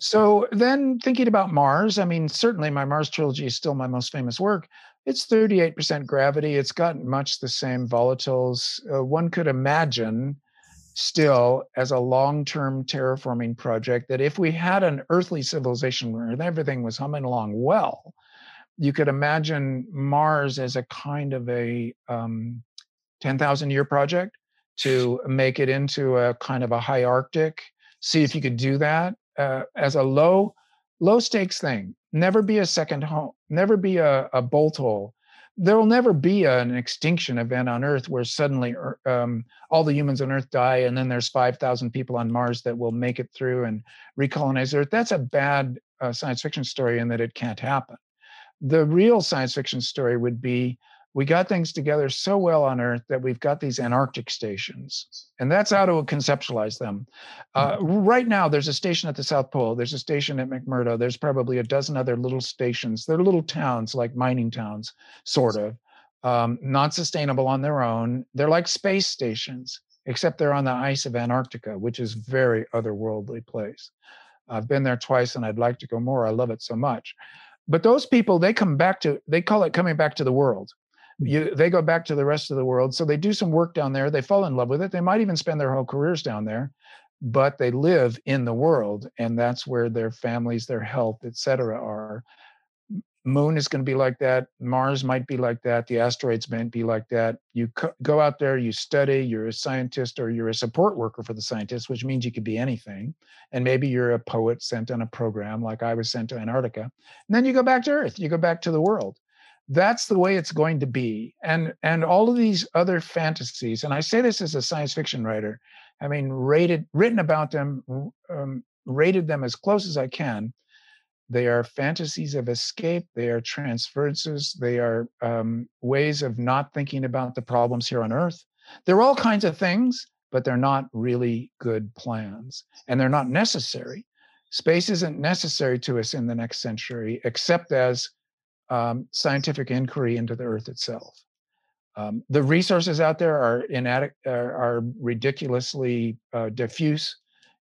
So then thinking about Mars, I mean, certainly my Mars trilogy is still my most famous work. It's 38% gravity. It's got much the same volatiles. Uh, one could imagine still as a long-term terraforming project that if we had an earthly civilization where everything was humming along well, you could imagine Mars as a kind of a um, 10,000 year project to make it into a kind of a high Arctic. See if you could do that uh, as a low, low stakes thing. Never be a second home, never be a, a bolt hole. There will never be an extinction event on Earth where suddenly um, all the humans on Earth die and then there's 5,000 people on Mars that will make it through and recolonize Earth. That's a bad uh, science fiction story in that it can't happen. The real science fiction story would be we got things together so well on Earth that we've got these Antarctic stations, and that's how to conceptualize them. Uh, mm-hmm. right now, there's a station at the South Pole. There's a station at McMurdo. There's probably a dozen other little stations. They're little towns, like mining towns, sort of, um, not sustainable on their own. They're like space stations, except they're on the ice of Antarctica, which is very otherworldly place. I've been there twice, and I'd like to go more. I love it so much. But those people, they come back to, they call it coming back to the world Mm. you, they go back to the rest of the world. So they do some work down there. They fall in love with it. They might even spend their whole careers down there, but they live in the world, and that's where their families, their health, etc., are. moon is going to be like that mars might be like that the asteroids might be like that you co- go out there you study you're a scientist or you're a support worker for the scientists which means you could be anything and maybe you're a poet sent on a program like i was sent to antarctica and then you go back to earth you go back to the world that's the way it's going to be and and all of these other fantasies and i say this as a science fiction writer having rated written about them um, rated them as close as i can they are fantasies of escape. They are transferences. They are um, ways of not thinking about the problems here on Earth. They're all kinds of things, but they're not really good plans. And they're not necessary. Space isn't necessary to us in the next century, except as um, scientific inquiry into the Earth itself. Um, the resources out there are inadequate, are, are ridiculously uh, diffuse.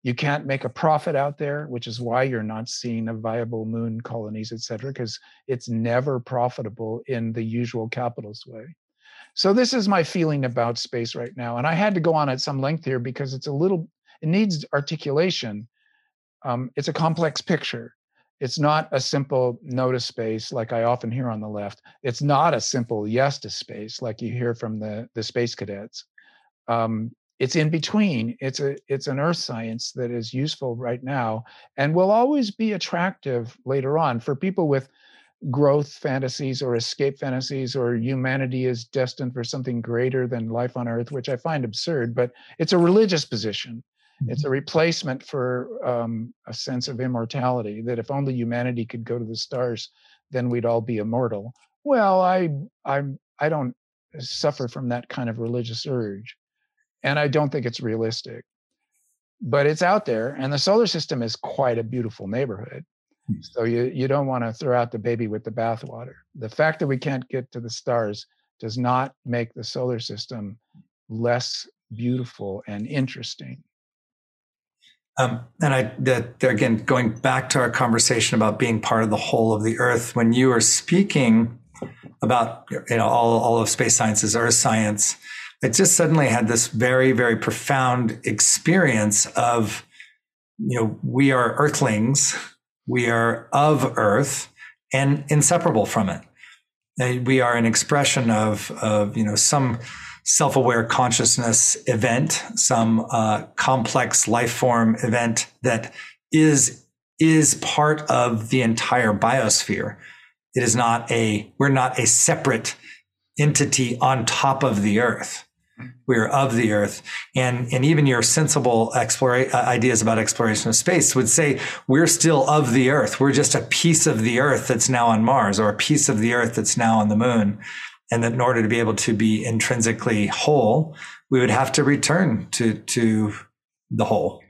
You can't make a profit out there, which is why you're not seeing a viable moon colonies, et cetera, because it's never profitable in the usual capitalist way. So this is my feeling about space right now. And I had to go on at some length here because it's a little, it needs articulation. Um, it's a complex picture. It's not a simple no to space like I often hear on the left. It's not a simple yes to space like you hear from the, the space cadets. Um, it's in between it's a it's an earth science that is useful right now and will always be attractive later on for people with growth fantasies or escape fantasies or humanity is destined for something greater than life on earth which i find absurd but it's a religious position it's a mm-hmm. replacement for um, a sense of immortality that if only humanity could go to the stars then we'd all be immortal well i i i don't suffer from that kind of religious urge and I don't think it's realistic. But it's out there, and the solar system is quite a beautiful neighborhood. Hmm. So you you don't want to throw out the baby with the bathwater. The fact that we can't get to the stars does not make the solar system less beautiful and interesting. Um, and I, that again, going back to our conversation about being part of the whole of the Earth, when you were speaking about you know all all of space sciences, Earth science, I just suddenly had this very, very profound experience of, you know, we are earthlings, we are of earth and inseparable from it. We are an expression of, of you know, some self-aware consciousness event, some uh, complex life form event that is is part of the entire biosphere. It is not a we're not a separate entity on top of the earth. We're of the earth. And and even your sensible explore, uh, ideas about exploration of space would say we're still of the earth. We're just a piece of the earth that's now on mars or a piece of the earth that's now on the moon and that in order to be able to be intrinsically whole we would have to return to to the whole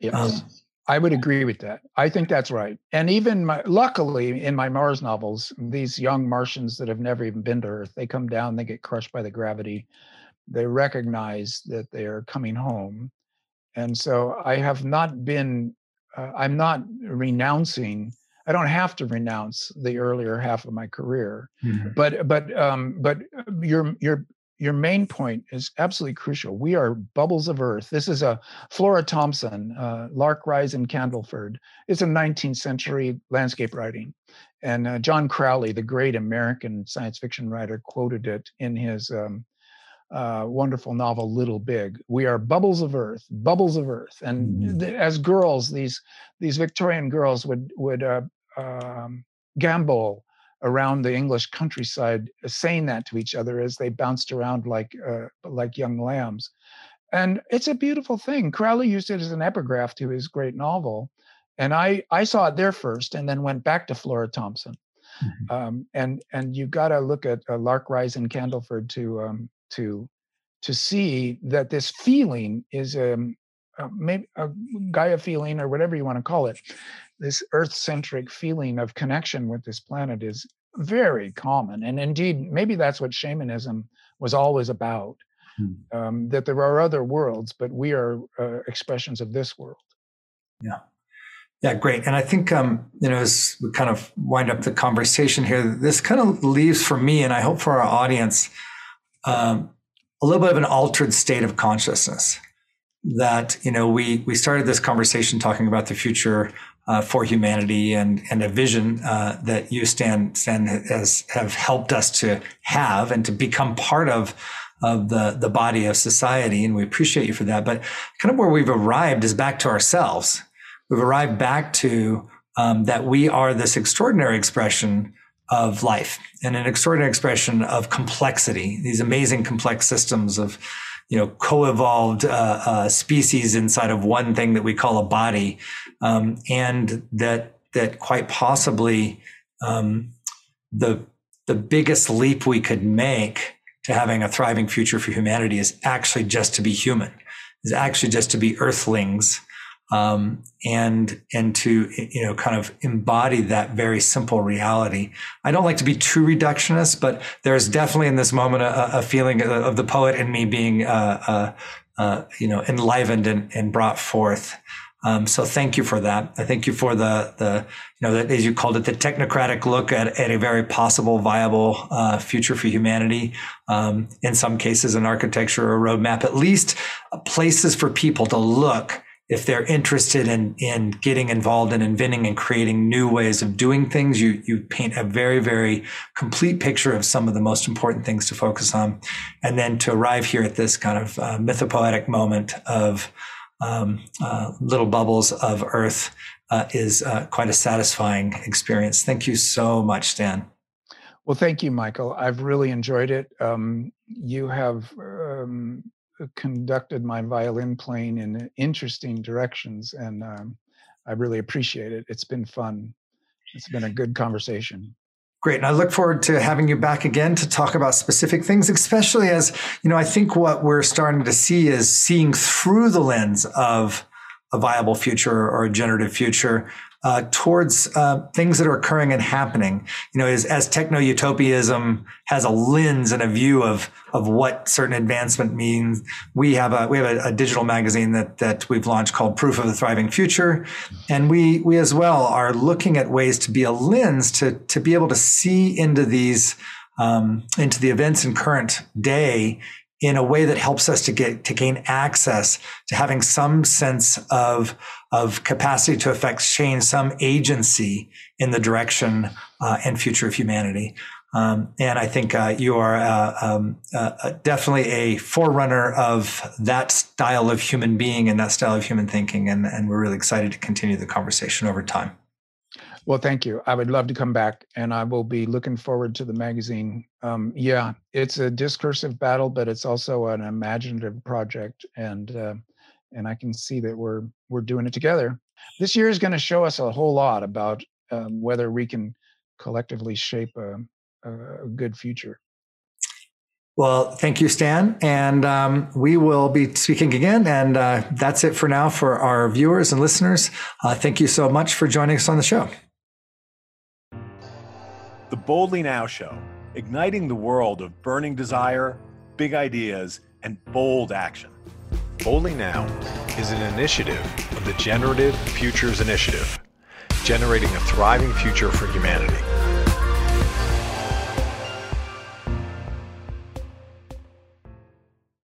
yes. Um, I would agree with that. I think that's right. And even my, luckily in my Mars novels, these young Martians that have never even been to Earth, they come down, they get crushed by the gravity they recognize that they are coming home. And so I have not been, uh, I'm not renouncing. I don't have to renounce the earlier half of my career, mm-hmm. but but um, but uh, your your your main point is absolutely crucial. We are bubbles of earth. This is a Flora Thompson, uh, Lark Rise in Candleford. It's a 19th century landscape writing. And uh, John Crowley, the great American science fiction writer, quoted it in his um, uh, wonderful novel Little Big. We are bubbles of earth, bubbles of earth, and mm-hmm. th- as girls, these these Victorian girls would would uh, um, gambol around the English countryside, uh, saying that to each other as they bounced around like uh, like young lambs. And it's a beautiful thing. Crowley used it as an epigraph to his great novel, and I I saw it there first, and then went back to Flora Thompson. Mm-hmm. Um, and and you got to look at uh, Lark Rise and Candleford to um, to to see that this feeling is um, a, maybe a Gaia feeling or whatever you want to call it. This Earth-centric feeling of connection with this planet is very common, and indeed, maybe that's what shamanism was always about. Hmm. Um, that there are other worlds, but we are uh, expressions of this world. Yeah. Yeah, great. And I think, um, you know, as we kind of wind up the conversation here, this kind of leaves for me, and I hope for our audience, um, a little bit of an altered state of consciousness that you know we we started this conversation talking about the future uh, for humanity and and a vision uh, that you Stan Stan has have helped us to have and to become part of of the the body of society. And we appreciate you for that. But kind of where we've arrived is back to ourselves. We've arrived back to um, that we are this extraordinary expression of life and an extraordinary expression of complexity these amazing complex systems of you know co-evolved uh, uh, species inside of one thing that we call a body, um, and that that quite possibly um, the the biggest leap we could make to having a thriving future for humanity is actually just to be human, is actually just to be Earthlings um, and and to you know kind of embody that very simple reality. I don't like to be too reductionist, but there's definitely in this moment a, a feeling of the poet in me being uh, uh, uh, you know enlivened and, and brought forth. Um, so thank you for that. I thank you for the the you know that as you called it the technocratic look at, at a very possible viable uh, future for humanity. Um, in some cases, an architecture or a roadmap, at least places for people to look if they're interested in in getting involved in inventing and creating new ways of doing things, you you paint a very very complete picture of some of the most important things to focus on, and then to arrive here at this kind of uh, mythopoetic moment of um, uh, little bubbles of Earth uh, is uh, quite a satisfying experience. Thank you so much, Stan. Well, thank you, Michael. I've really enjoyed it. Um, you have um, conducted my violin playing in interesting directions, and um, I really appreciate it. It's been fun. It's been a good conversation. Great. And I look forward to having you back again to talk about specific things, especially as, you know, I think what we're starting to see is seeing through the lens of a viable future or a generative future uh, towards uh, things that are occurring and happening. You know, as, as techno utopianism has a lens and a view of of what certain advancement means, we have a we have a, a, digital magazine that that we've launched called Proof of the Thriving Future, and we we as well are looking at ways to be a lens to to be able to see into these um, into the events in current day in a way that helps us to get to gain access to having some sense of of capacity to affect change, some agency in the direction uh, and future of humanity. Um, and I think uh, you are uh, um, uh, uh, definitely a forerunner of that style of human being and that style of human thinking. And, and we're really excited to continue the conversation over time. Well, thank you. I would love to come back, and I will be looking forward to the magazine. Um, yeah, it's a discursive battle, but it's also an imaginative project, and uh, and I can see that we're we're doing it together. This year is going to show us a whole lot about um, whether we can collectively shape a, a good future. Well, thank you, Stan. And um, we will be speaking again. And uh, that's it for now for our viewers and listeners. Uh, thank you so much for joining us on the show. The Boldly Now Show, igniting the world of burning desire, big ideas, and bold action. Boldly Now is an initiative of the Generative Futures Initiative, generating a thriving future for humanity.